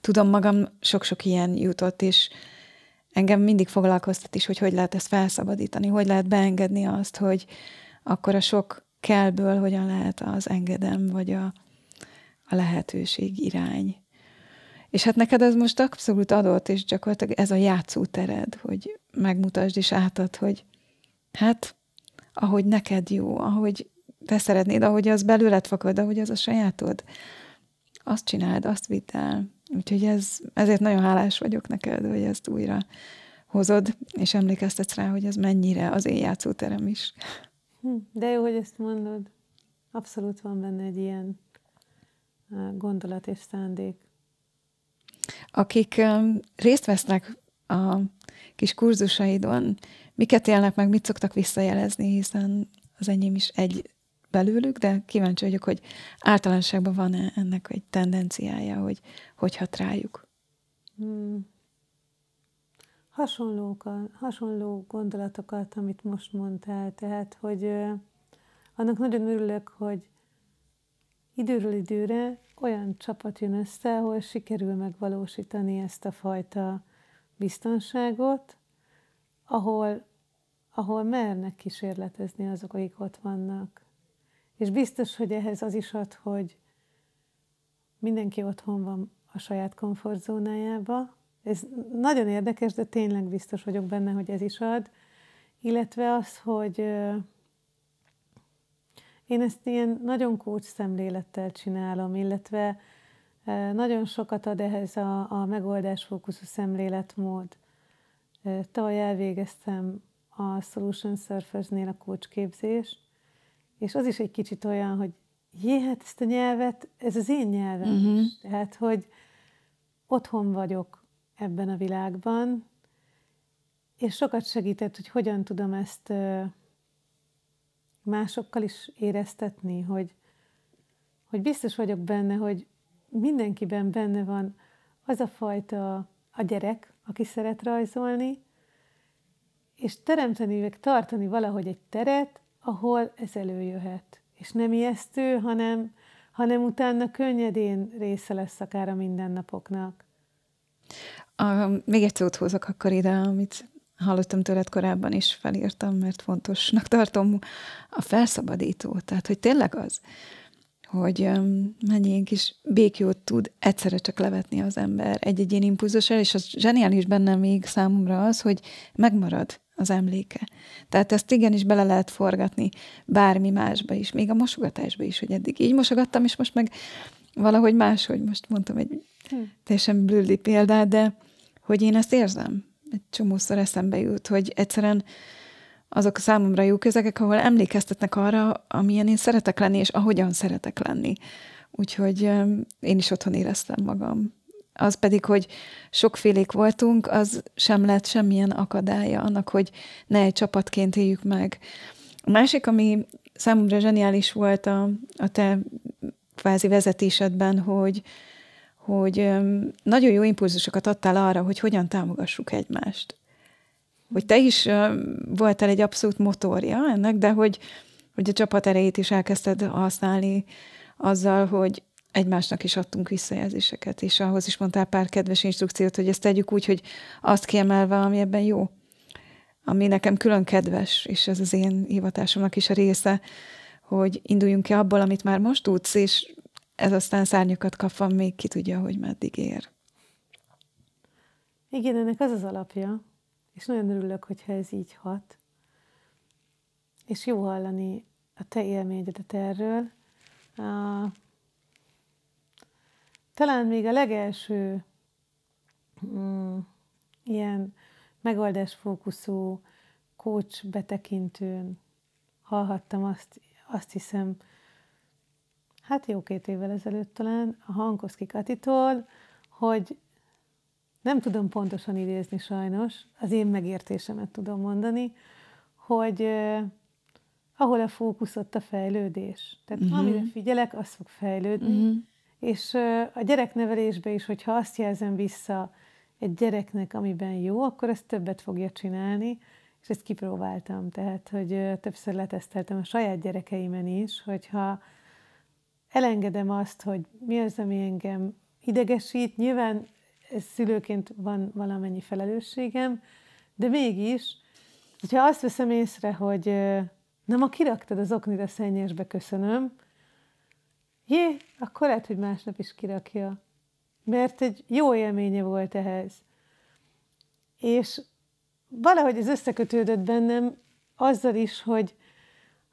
tudom magam, sok-sok ilyen jutott, és engem mindig foglalkoztat is, hogy hogy lehet ezt felszabadítani, hogy lehet beengedni azt, hogy akkor a sok kellből hogyan lehet az engedem, vagy a, a lehetőség irány. És hát neked ez most abszolút adott, és gyakorlatilag ez a játszótered, hogy megmutasd és átad, hogy hát, ahogy neked jó, ahogy te szeretnéd, ahogy az belőled fakad, ahogy az a sajátod, azt csináld, azt vidd el. Úgyhogy ez, ezért nagyon hálás vagyok neked, hogy ezt újra hozod, és emlékeztetsz rá, hogy ez mennyire az én játszóterem is. Hm, de jó, hogy ezt mondod. Abszolút van benne egy ilyen gondolat és szándék. Akik részt vesznek a kis kurzusaidon, miket élnek meg, mit szoktak visszajelezni, hiszen az enyém is egy belőlük, de kíváncsi vagyok, hogy általánosságban van-e ennek egy tendenciája, hogy hogy hat rájuk. Hmm. Hasonlókat, hasonló gondolatokat, amit most mondtál, tehát, hogy annak nagyon örülök, hogy időről időre olyan csapat jön össze, ahol sikerül megvalósítani ezt a fajta biztonságot, ahol, ahol mernek kísérletezni azok, akik ott vannak. És biztos, hogy ehhez az is ad, hogy mindenki otthon van a saját komfortzónájába. Ez nagyon érdekes, de tényleg biztos vagyok benne, hogy ez is ad. Illetve az, hogy én ezt ilyen nagyon kócs szemlélettel csinálom, illetve nagyon sokat ad ehhez a, a megoldásfókuszú szemléletmód. Tavaly elvégeztem a Solution Surfers-nél a coach képzést, és az is egy kicsit olyan, hogy jé, hát ezt a nyelvet, ez az én nyelvem uh-huh. is. Tehát, hogy otthon vagyok ebben a világban, és sokat segített, hogy hogyan tudom ezt másokkal is éreztetni, hogy, hogy biztos vagyok benne, hogy mindenkiben benne van az a fajta a gyerek, aki szeret rajzolni, és teremteni, meg tartani valahogy egy teret, ahol ez előjöhet. És nem ijesztő, hanem, hanem utána könnyedén része lesz akár a mindennapoknak. A, még egy szót hozok akkor ide, amit hallottam tőled korábban is, felírtam, mert fontosnak tartom a felszabadító. Tehát, hogy tényleg az, hogy um, mennyi kis békjót tud egyszerre csak levetni az ember egy-egy ilyen impulzussal, és az zseniális benne még számomra az, hogy megmarad az emléke. Tehát ezt igenis bele lehet forgatni bármi másba is, még a mosogatásba is, hogy eddig így mosogattam, és most meg valahogy máshogy, most mondtam egy hm. teljesen blüldi példát, de hogy én ezt érzem. Egy csomószor eszembe jut, hogy egyszerűen azok a számomra jó közegek, ahol emlékeztetnek arra, amilyen én szeretek lenni, és ahogyan szeretek lenni. Úgyhogy én is otthon éreztem magam az pedig, hogy sokfélék voltunk, az sem lett semmilyen akadálya annak, hogy ne egy csapatként éljük meg. A másik, ami számomra zseniális volt a, a te kvázi vezetésedben, hogy, hogy nagyon jó impulzusokat adtál arra, hogy hogyan támogassuk egymást. Hogy te is voltál egy abszolút motorja ennek, de hogy, hogy a csapat erejét is elkezdted használni azzal, hogy egymásnak is adtunk visszajelzéseket, és ahhoz is mondtál pár kedves instrukciót, hogy ezt tegyük úgy, hogy azt kiemelve, ami ebben jó, ami nekem külön kedves, és ez az én hivatásomnak is a része, hogy induljunk ki abból, amit már most tudsz, és ez aztán szárnyakat kapva még ki tudja, hogy meddig ér. Igen, ennek az az alapja, és nagyon örülök, hogyha ez így hat. És jó hallani a te élményedet erről. Talán még a legelső mm, ilyen megoldásfókuszú coach betekintőn hallhattam azt, azt hiszem, hát jó két évvel ezelőtt talán, a Hankoszki Katitól, hogy nem tudom pontosan idézni sajnos, az én megértésemet tudom mondani, hogy uh, ahol a fókusz, ott a fejlődés. Tehát uh-huh. amire figyelek, az fog fejlődni. Uh-huh. És uh, a gyereknevelésbe is, hogyha azt jelzem vissza egy gyereknek, amiben jó, akkor ezt többet fogja csinálni, és ezt kipróbáltam. Tehát, hogy uh, többször leteszteltem a saját gyerekeimen is, hogyha elengedem azt, hogy mi az, ami engem idegesít, nyilván szülőként van valamennyi felelősségem, de mégis, hogyha azt veszem észre, hogy na ma kiraktad az oknit a szennyesbe, köszönöm, jé, akkor lehet, hogy másnap is kirakja. Mert egy jó élménye volt ehhez. És valahogy ez összekötődött bennem azzal is, hogy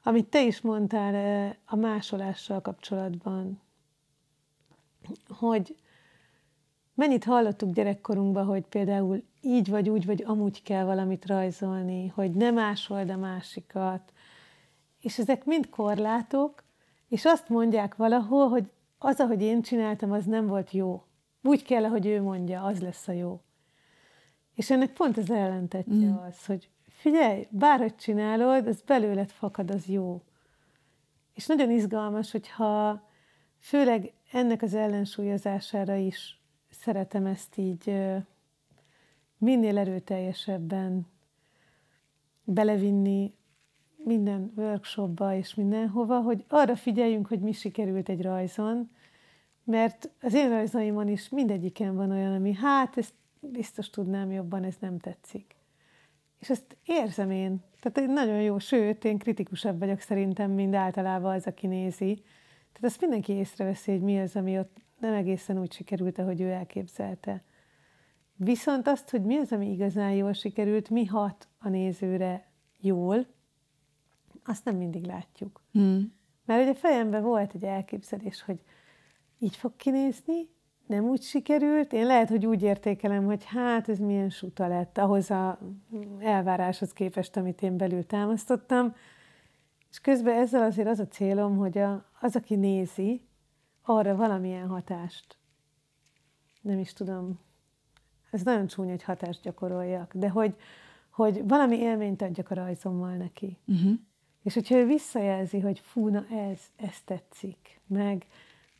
amit te is mondtál a másolással kapcsolatban, hogy mennyit hallottuk gyerekkorunkban, hogy például így vagy úgy, vagy amúgy kell valamit rajzolni, hogy nem másold a másikat. És ezek mind korlátok, és azt mondják valahol, hogy az, ahogy én csináltam, az nem volt jó. Úgy kell, ahogy ő mondja, az lesz a jó. És ennek pont az ellentetje mm. az, hogy figyelj, bárhogy csinálod, az belőled fakad, az jó. És nagyon izgalmas, hogyha főleg ennek az ellensúlyozására is szeretem ezt így minél erőteljesebben belevinni minden workshopba és mindenhova, hogy arra figyeljünk, hogy mi sikerült egy rajzon, mert az én rajzaimon is mindegyiken van olyan, ami hát, ezt biztos tudnám jobban, ez nem tetszik. És ezt érzem én. Tehát nagyon jó, sőt, én kritikusabb vagyok szerintem, mint általában az, aki nézi. Tehát azt mindenki észreveszi, hogy mi az, ami ott nem egészen úgy sikerült, ahogy ő elképzelte. Viszont azt, hogy mi az, ami igazán jól sikerült, mi hat a nézőre jól, azt nem mindig látjuk. Mm. Mert ugye fejemben volt egy elképzelés, hogy így fog kinézni, nem úgy sikerült. Én lehet, hogy úgy értékelem, hogy hát ez milyen suta lett ahhoz a elváráshoz képest, amit én belül támasztottam. És közben ezzel azért az a célom, hogy a, az, aki nézi, arra valamilyen hatást, nem is tudom, ez nagyon csúnya, hogy hatást gyakoroljak, de hogy, hogy valami élményt adjak a rajzommal neki. Uh-huh. És hogyha ő visszajelzi, hogy fú, na ez, ez tetszik, meg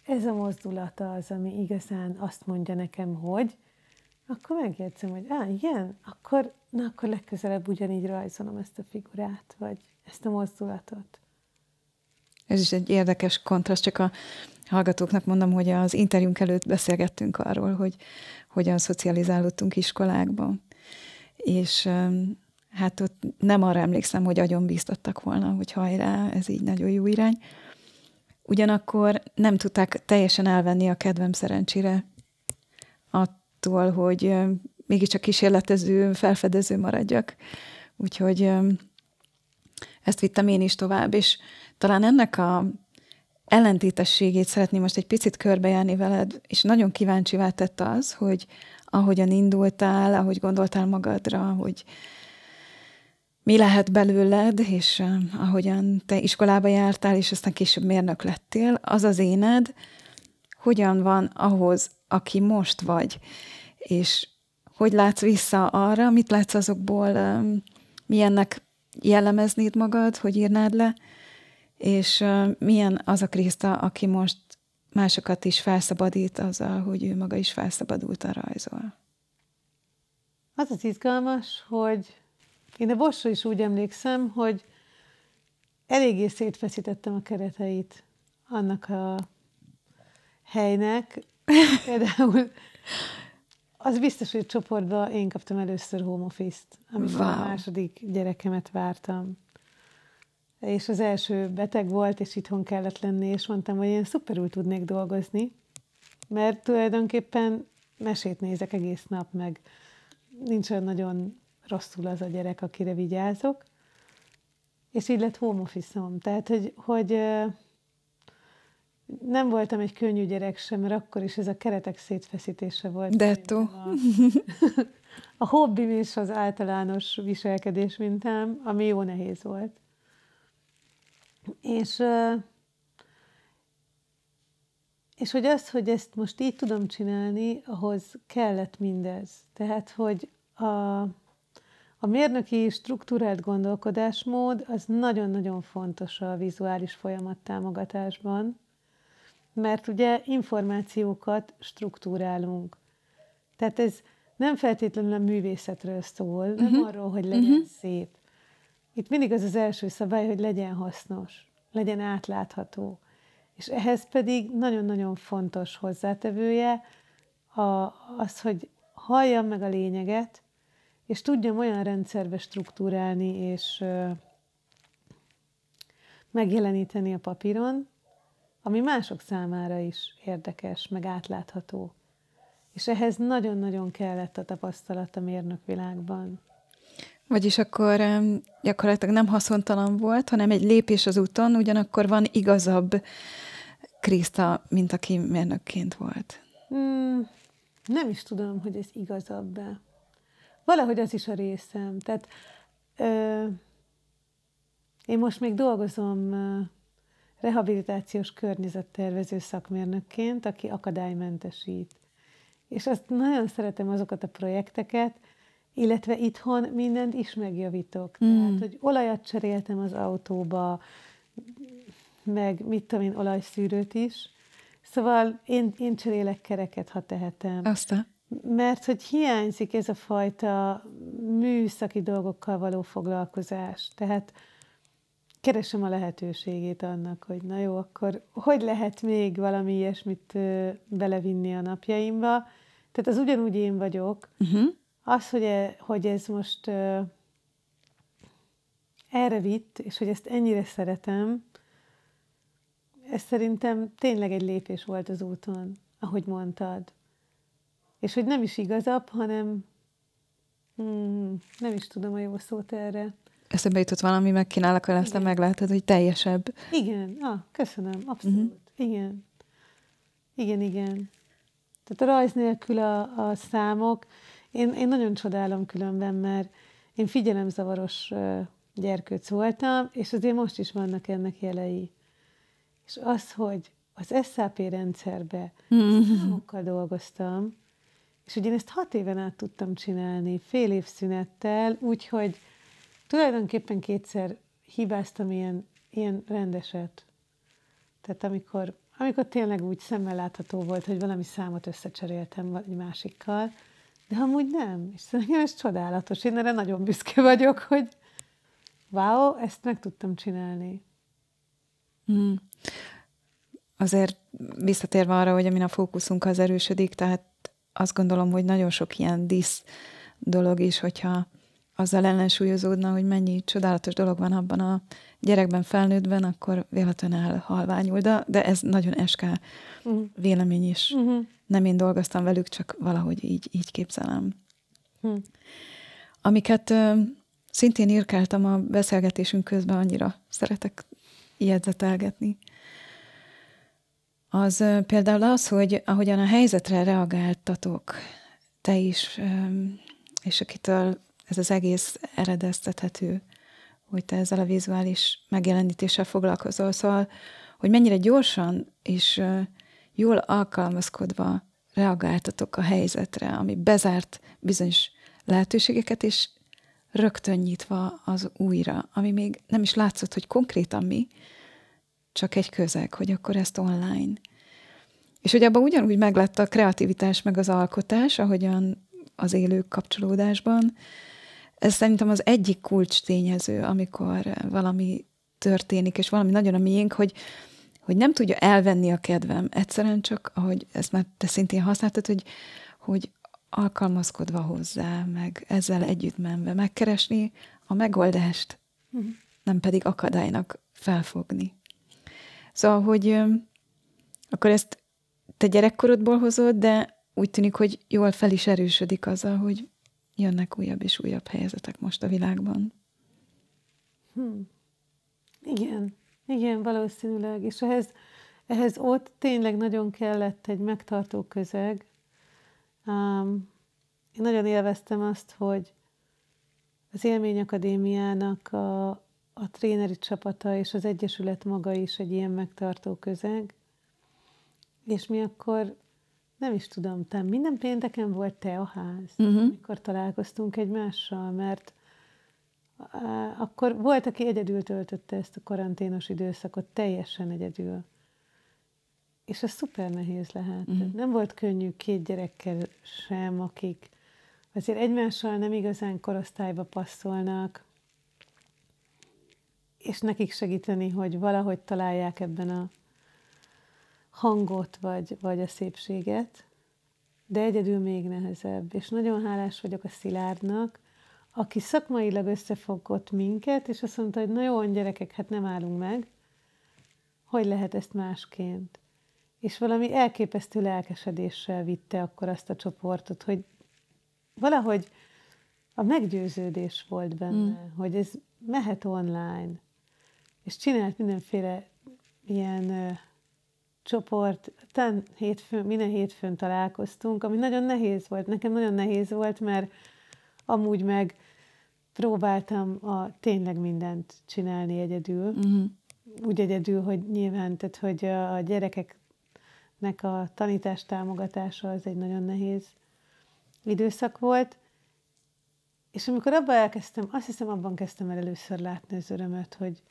ez a mozdulata az, ami igazán azt mondja nekem, hogy, akkor megjegyzem, hogy á, igen, akkor, na, akkor legközelebb ugyanígy rajzolom ezt a figurát, vagy ezt a mozdulatot. Ez is egy érdekes kontraszt, csak a hallgatóknak mondom, hogy az interjúnk előtt beszélgettünk arról, hogy hogyan szocializálódtunk iskolákban. És hát ott nem arra emlékszem, hogy agyon bíztattak volna, hogy hajrá, ez így nagyon jó irány. Ugyanakkor nem tudták teljesen elvenni a kedvem szerencsére attól, hogy mégiscsak kísérletező, felfedező maradjak. Úgyhogy ezt vittem én is tovább, és talán ennek a ellentétességét szeretném most egy picit körbejárni veled, és nagyon kíváncsivá tett az, hogy ahogyan indultál, ahogy gondoltál magadra, hogy mi lehet belőled, és ahogyan te iskolába jártál, és aztán később mérnök lettél, az az éned, hogyan van ahhoz, aki most vagy, és hogy látsz vissza arra, mit látsz azokból, milyennek jellemeznéd magad, hogy írnád le, és milyen az a Kriszta, aki most másokat is felszabadít azzal, hogy ő maga is felszabadult a rajzol. Az az izgalmas, hogy én a Bosra is úgy emlékszem, hogy eléggé szétfeszítettem a kereteit annak a helynek. Például az biztos, hogy csoportban én kaptam először home office-t, amikor wow. a második gyerekemet vártam. És az első beteg volt, és itthon kellett lenni, és mondtam, hogy én szuperül tudnék dolgozni, mert tulajdonképpen mesét nézek egész nap, meg nincs olyan nagyon rosszul az a gyerek, akire vigyázok. És így lett home office Tehát, hogy, hogy nem voltam egy könnyű gyerek sem, mert akkor is ez a keretek szétfeszítése volt. Detto. A, a hobbim és az általános viselkedés mintám, ami jó nehéz volt. És és hogy az, hogy ezt most így tudom csinálni, ahhoz kellett mindez. Tehát, hogy a, a mérnöki struktúrált gondolkodásmód az nagyon-nagyon fontos a vizuális folyamat támogatásban, mert ugye információkat struktúrálunk. Tehát ez nem feltétlenül a művészetről szól, nem uh-huh. arról, hogy legyen uh-huh. szép. Itt mindig az az első szabály, hogy legyen hasznos, legyen átlátható. És ehhez pedig nagyon-nagyon fontos hozzátevője a, az, hogy halljam meg a lényeget, és tudjam olyan rendszerbe struktúrálni és megjeleníteni a papíron, ami mások számára is érdekes, meg átlátható. És ehhez nagyon-nagyon kellett a tapasztalat a mérnökvilágban. Vagyis akkor gyakorlatilag nem haszontalan volt, hanem egy lépés az úton, ugyanakkor van igazabb Kriszta, mint aki mérnökként volt. Hmm, nem is tudom, hogy ez igazabb-e. Valahogy az is a részem. Tehát ö, én most még dolgozom ö, rehabilitációs környezettervező szakmérnökként, aki akadálymentesít. És azt nagyon szeretem azokat a projekteket, illetve itthon mindent is megjavítok. Mm. Tehát, hogy olajat cseréltem az autóba, meg mit tudom én, olajszűrőt is. Szóval én, én cserélek kereket, ha tehetem. Aztán? Mert hogy hiányzik ez a fajta műszaki dolgokkal való foglalkozás. Tehát keresem a lehetőségét annak, hogy na jó, akkor hogy lehet még valami ilyesmit belevinni a napjaimba. Tehát az ugyanúgy én vagyok. Uh-huh. Az, hogy, e, hogy ez most ö, erre vitt, és hogy ezt ennyire szeretem, ez szerintem tényleg egy lépés volt az úton, ahogy mondtad. És hogy nem is igazabb, hanem hmm, nem is tudom a jó szót erre. Eszembe jutott valami, megkínálok vele, aztán meglátod, hogy teljesebb. Igen, ah, köszönöm, abszolút. Uh-huh. Igen. Igen, igen. Tehát a rajz nélkül a, a számok, én, én nagyon csodálom különben, mert én figyelemzavaros gyerkőc voltam, és azért most is vannak ennek jelei. És az, hogy az SAP rendszerbe mm-hmm. számokkal dolgoztam, és hogy én ezt hat éven át tudtam csinálni, fél év szünettel, úgyhogy tulajdonképpen kétszer hibáztam ilyen, ilyen rendeset. Tehát amikor, amikor tényleg úgy szemmel látható volt, hogy valami számot összecseréltem egy másikkal, de amúgy nem. És szerintem ez csodálatos. Én erre nagyon büszke vagyok, hogy wow, ezt meg tudtam csinálni. Mm. Azért visszatérve arra, hogy amin a fókuszunk az erősödik, tehát azt gondolom, hogy nagyon sok ilyen disz dolog is, hogyha azzal ellensúlyozódna, hogy mennyi csodálatos dolog van abban a gyerekben, felnőttben, akkor véletlenül elhalványul. De, de ez nagyon SK uh-huh. vélemény is. Uh-huh. Nem én dolgoztam velük, csak valahogy így, így képzelem. Uh-huh. Amiket uh, szintén írkáltam a beszélgetésünk közben, annyira szeretek jegyzetelgetni. Az például az, hogy ahogyan a helyzetre reagáltatok, te is, és akitől ez az egész eredeztethető, hogy te ezzel a vizuális megjelenítéssel foglalkozol. Szóval, hogy mennyire gyorsan és jól alkalmazkodva reagáltatok a helyzetre, ami bezárt bizonyos lehetőségeket, és rögtön nyitva az újra, ami még nem is látszott, hogy konkrétan mi, csak egy közeg, hogy akkor ezt online. És hogy abban ugyanúgy meglett a kreativitás meg az alkotás, ahogyan az élők kapcsolódásban, ez szerintem az egyik kulcs tényező, amikor valami történik, és valami nagyon a miénk, hogy, hogy nem tudja elvenni a kedvem. Egyszerűen csak, ahogy ezt már te szintén használtad, hogy, hogy alkalmazkodva hozzá, meg ezzel együtt menve megkeresni a megoldást, uh-huh. nem pedig akadálynak felfogni. Szóval, hogy akkor ezt te gyerekkorodból hozod, de úgy tűnik, hogy jól fel is erősödik azzal, hogy jönnek újabb és újabb helyzetek most a világban. Hmm. Igen, igen, valószínűleg. És ehhez, ehhez ott tényleg nagyon kellett egy megtartó közeg. Um, én nagyon élveztem azt, hogy az Élményakadémiának a, a tréneri csapata és az Egyesület maga is egy ilyen megtartó közeg. és mi akkor, nem is tudom, te minden pénteken volt te a ház, uh-huh. amikor találkoztunk egymással, mert á, akkor volt, aki egyedül töltötte ezt a karanténos időszakot, teljesen egyedül. És ez szuper nehéz lehet. Uh-huh. Nem volt könnyű két gyerekkel sem, akik azért egymással nem igazán korosztályba passzolnak, és nekik segíteni, hogy valahogy találják ebben a hangot, vagy, vagy a szépséget, de egyedül még nehezebb. És nagyon hálás vagyok a Szilárdnak, aki szakmailag összefogott minket, és azt mondta, hogy na jó, gyerekek, hát nem állunk meg, hogy lehet ezt másként. És valami elképesztő lelkesedéssel vitte akkor azt a csoportot, hogy valahogy a meggyőződés volt benne, mm. hogy ez mehet online, és csinált mindenféle ilyen ö, csoport, talán hétfőn, minden hétfőn találkoztunk, ami nagyon nehéz volt. Nekem nagyon nehéz volt, mert amúgy meg próbáltam a tényleg mindent csinálni egyedül. Uh-huh. Úgy egyedül, hogy nyilván, tehát hogy a gyerekeknek a tanítás támogatása az egy nagyon nehéz időszak volt. És amikor abban elkezdtem, azt hiszem abban kezdtem el először látni az örömöt, hogy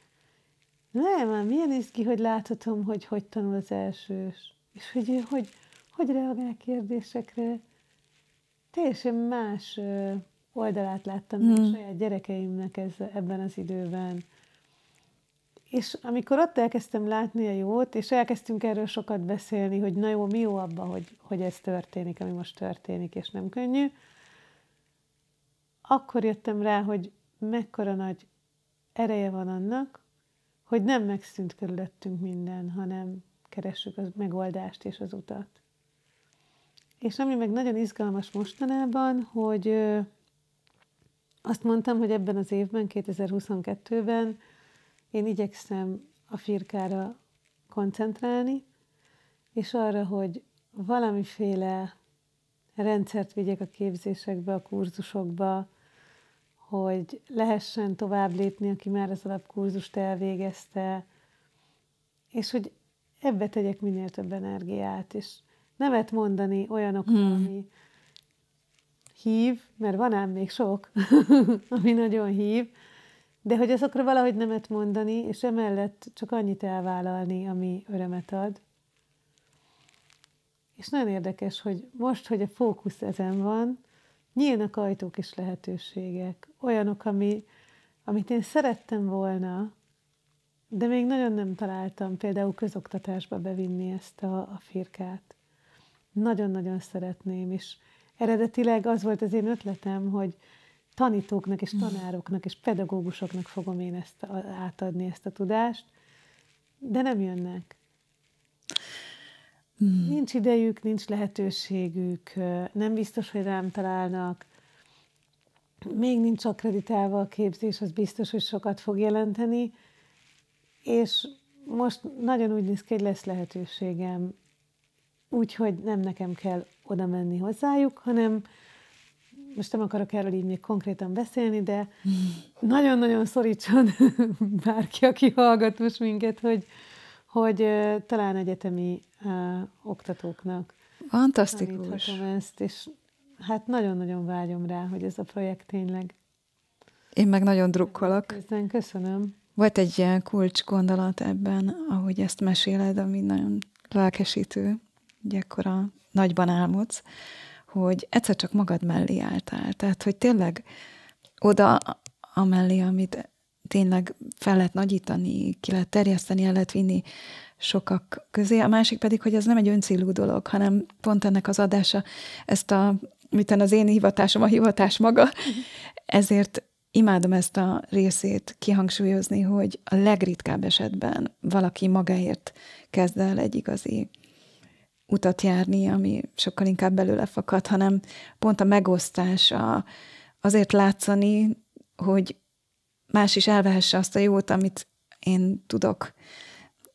nem, már milyen izgi, hogy láthatom, hogy hogy tanul az elsős, és hogy ő hogy, hogy reagál kérdésekre. Teljesen más oldalát láttam hmm. a saját gyerekeimnek ez, ebben az időben. És amikor ott elkezdtem látni a jót, és elkezdtünk erről sokat beszélni, hogy na jó, mi jó abban, hogy, hogy ez történik, ami most történik, és nem könnyű, akkor jöttem rá, hogy mekkora nagy ereje van annak, hogy nem megszűnt körülöttünk minden, hanem keressük a megoldást és az utat. És ami meg nagyon izgalmas mostanában, hogy azt mondtam, hogy ebben az évben, 2022-ben én igyekszem a firkára koncentrálni, és arra, hogy valamiféle rendszert vigyek a képzésekbe, a kurzusokba, hogy lehessen tovább lépni, aki már az alapkurzust elvégezte, és hogy ebbe tegyek minél több energiát, és nemet mondani olyanokra, hmm. ami hív, mert van ám még sok, ami nagyon hív, de hogy azokra valahogy nemet mondani, és emellett csak annyit elvállalni, ami örömet ad. És nagyon érdekes, hogy most, hogy a fókusz ezen van, nyílnak ajtók és lehetőségek. Olyanok, ami, amit én szerettem volna, de még nagyon nem találtam például közoktatásba bevinni ezt a, a firkát. Nagyon-nagyon szeretném, és eredetileg az volt az én ötletem, hogy tanítóknak és tanároknak és pedagógusoknak fogom én ezt átadni, ezt a tudást, de nem jönnek. Mm. Nincs idejük, nincs lehetőségük, nem biztos, hogy rám találnak, még nincs akreditálva a képzés, az biztos, hogy sokat fog jelenteni, és most nagyon úgy néz ki, hogy lesz lehetőségem, úgyhogy nem nekem kell oda menni hozzájuk, hanem most nem akarok erről így még konkrétan beszélni, de nagyon-nagyon szorítson bárki, aki hallgat most minket, hogy, hogy uh, talán egyetemi uh, oktatóknak Fantasztikus. ezt, és hát nagyon-nagyon vágyom rá, hogy ez a projekt tényleg. Én meg nagyon drukkolok. Közben köszönöm. Volt egy ilyen kulcs gondolat ebben, ahogy ezt meséled, ami nagyon lelkesítő, a nagyban álmodsz, hogy egyszer csak magad mellé álltál. Tehát, hogy tényleg oda amellé, amit tényleg fel lehet nagyítani, ki lehet terjeszteni, el lehet vinni sokak közé. A másik pedig, hogy ez nem egy öncélú dolog, hanem pont ennek az adása, ezt a, miten az én hivatásom a hivatás maga, ezért imádom ezt a részét kihangsúlyozni, hogy a legritkább esetben valaki magáért kezd el egy igazi utat járni, ami sokkal inkább belőle fakad, hanem pont a megosztás, a, azért látszani, hogy más is elvehesse azt a jót, amit én tudok,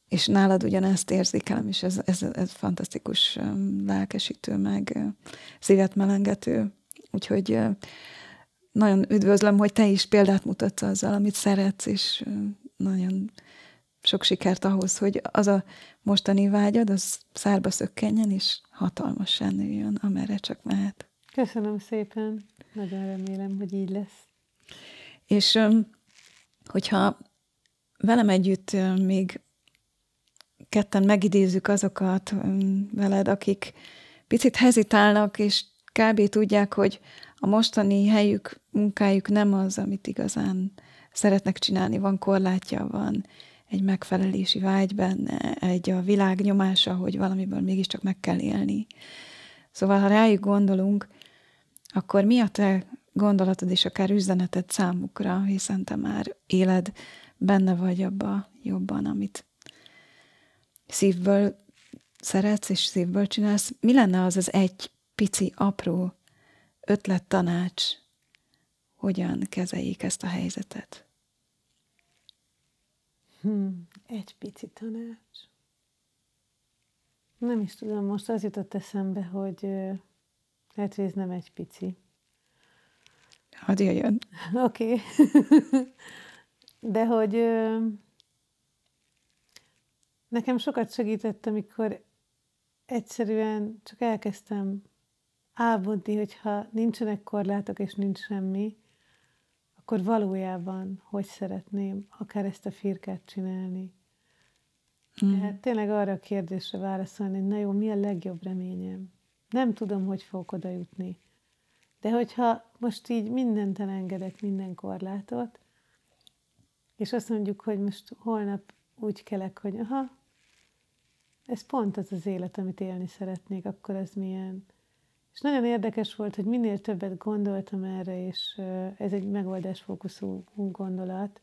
és nálad ugyanezt érzékelem, és ez, ez, ez fantasztikus, lelkesítő, meg szívet melengető. Úgyhogy nagyon üdvözlöm, hogy te is példát mutatsz azzal, amit szeretsz, és nagyon sok sikert ahhoz, hogy az a mostani vágyad, az szárba szökkenjen, és hatalmasan nőjön, amerre csak mehet. Köszönöm szépen. Nagyon remélem, hogy így lesz. És hogyha velem együtt még ketten megidézzük azokat veled, akik picit hezitálnak, és kb. tudják, hogy a mostani helyük, munkájuk nem az, amit igazán szeretnek csinálni, van korlátja, van egy megfelelési vágy benne, egy a világ nyomása, hogy valamiből mégiscsak meg kell élni. Szóval, ha rájuk gondolunk, akkor mi a te gondolatod és akár üzeneted számukra, hiszen te már éled, benne vagy abba jobban, amit szívből szeretsz és szívből csinálsz. Mi lenne az az egy pici, apró ötlet, tanács, hogyan kezeljék ezt a helyzetet? Hmm, egy pici tanács. Nem is tudom, most az jutott eszembe, hogy lehet, hogy ez nem egy pici. Hadd jöjjön. Oké. Okay. De hogy nekem sokat segített, amikor egyszerűen csak elkezdtem álmodni, hogyha nincsenek korlátok és nincs semmi, akkor valójában hogy szeretném akár ezt a firkát csinálni. Mm. Tehát tényleg arra a kérdésre válaszolni, hogy na jó, mi a legjobb reményem? Nem tudom, hogy fogok oda jutni. De hogyha most így mindent elengedek, minden korlátot, és azt mondjuk, hogy most holnap úgy kelek, hogy aha, ez pont az az élet, amit élni szeretnék, akkor ez milyen. És nagyon érdekes volt, hogy minél többet gondoltam erre, és ez egy megoldásfókuszú gondolat,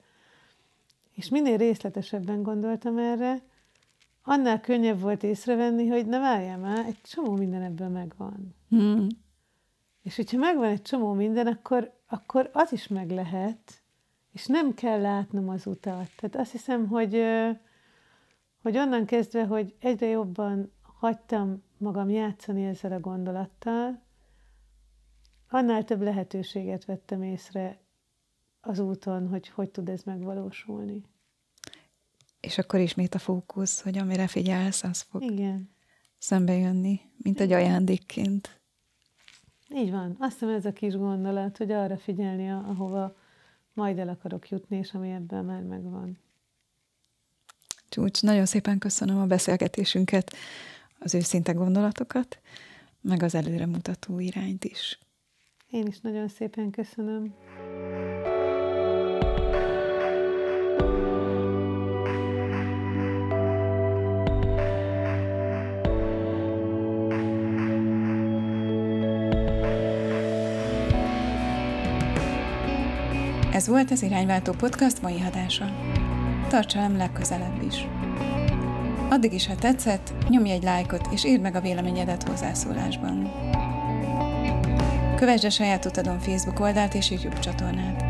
és minél részletesebben gondoltam erre, annál könnyebb volt észrevenni, hogy ne várjál már, egy csomó minden ebből megvan. Hmm. És hogyha megvan egy csomó minden, akkor, akkor az is meg lehet, és nem kell látnom az utat. Tehát azt hiszem, hogy, hogy onnan kezdve, hogy egyre jobban hagytam magam játszani ezzel a gondolattal, annál több lehetőséget vettem észre az úton, hogy hogy tud ez megvalósulni. És akkor ismét a fókusz, hogy amire figyelsz, az fog Igen. szembe jönni, mint egy ajándékként. Így van. Azt hiszem ez a kis gondolat, hogy arra figyelni, ahova majd el akarok jutni, és ami ebben már megvan. Csúcs, nagyon szépen köszönöm a beszélgetésünket, az őszinte gondolatokat, meg az előremutató irányt is. Én is nagyon szépen köszönöm. Ez volt az Irányváltó Podcast mai adása. Tartsa velem legközelebb is. Addig is, ha tetszett, nyomj egy lájkot és írd meg a véleményedet hozzászólásban. Kövesd a saját utadon Facebook oldalt és YouTube csatornát.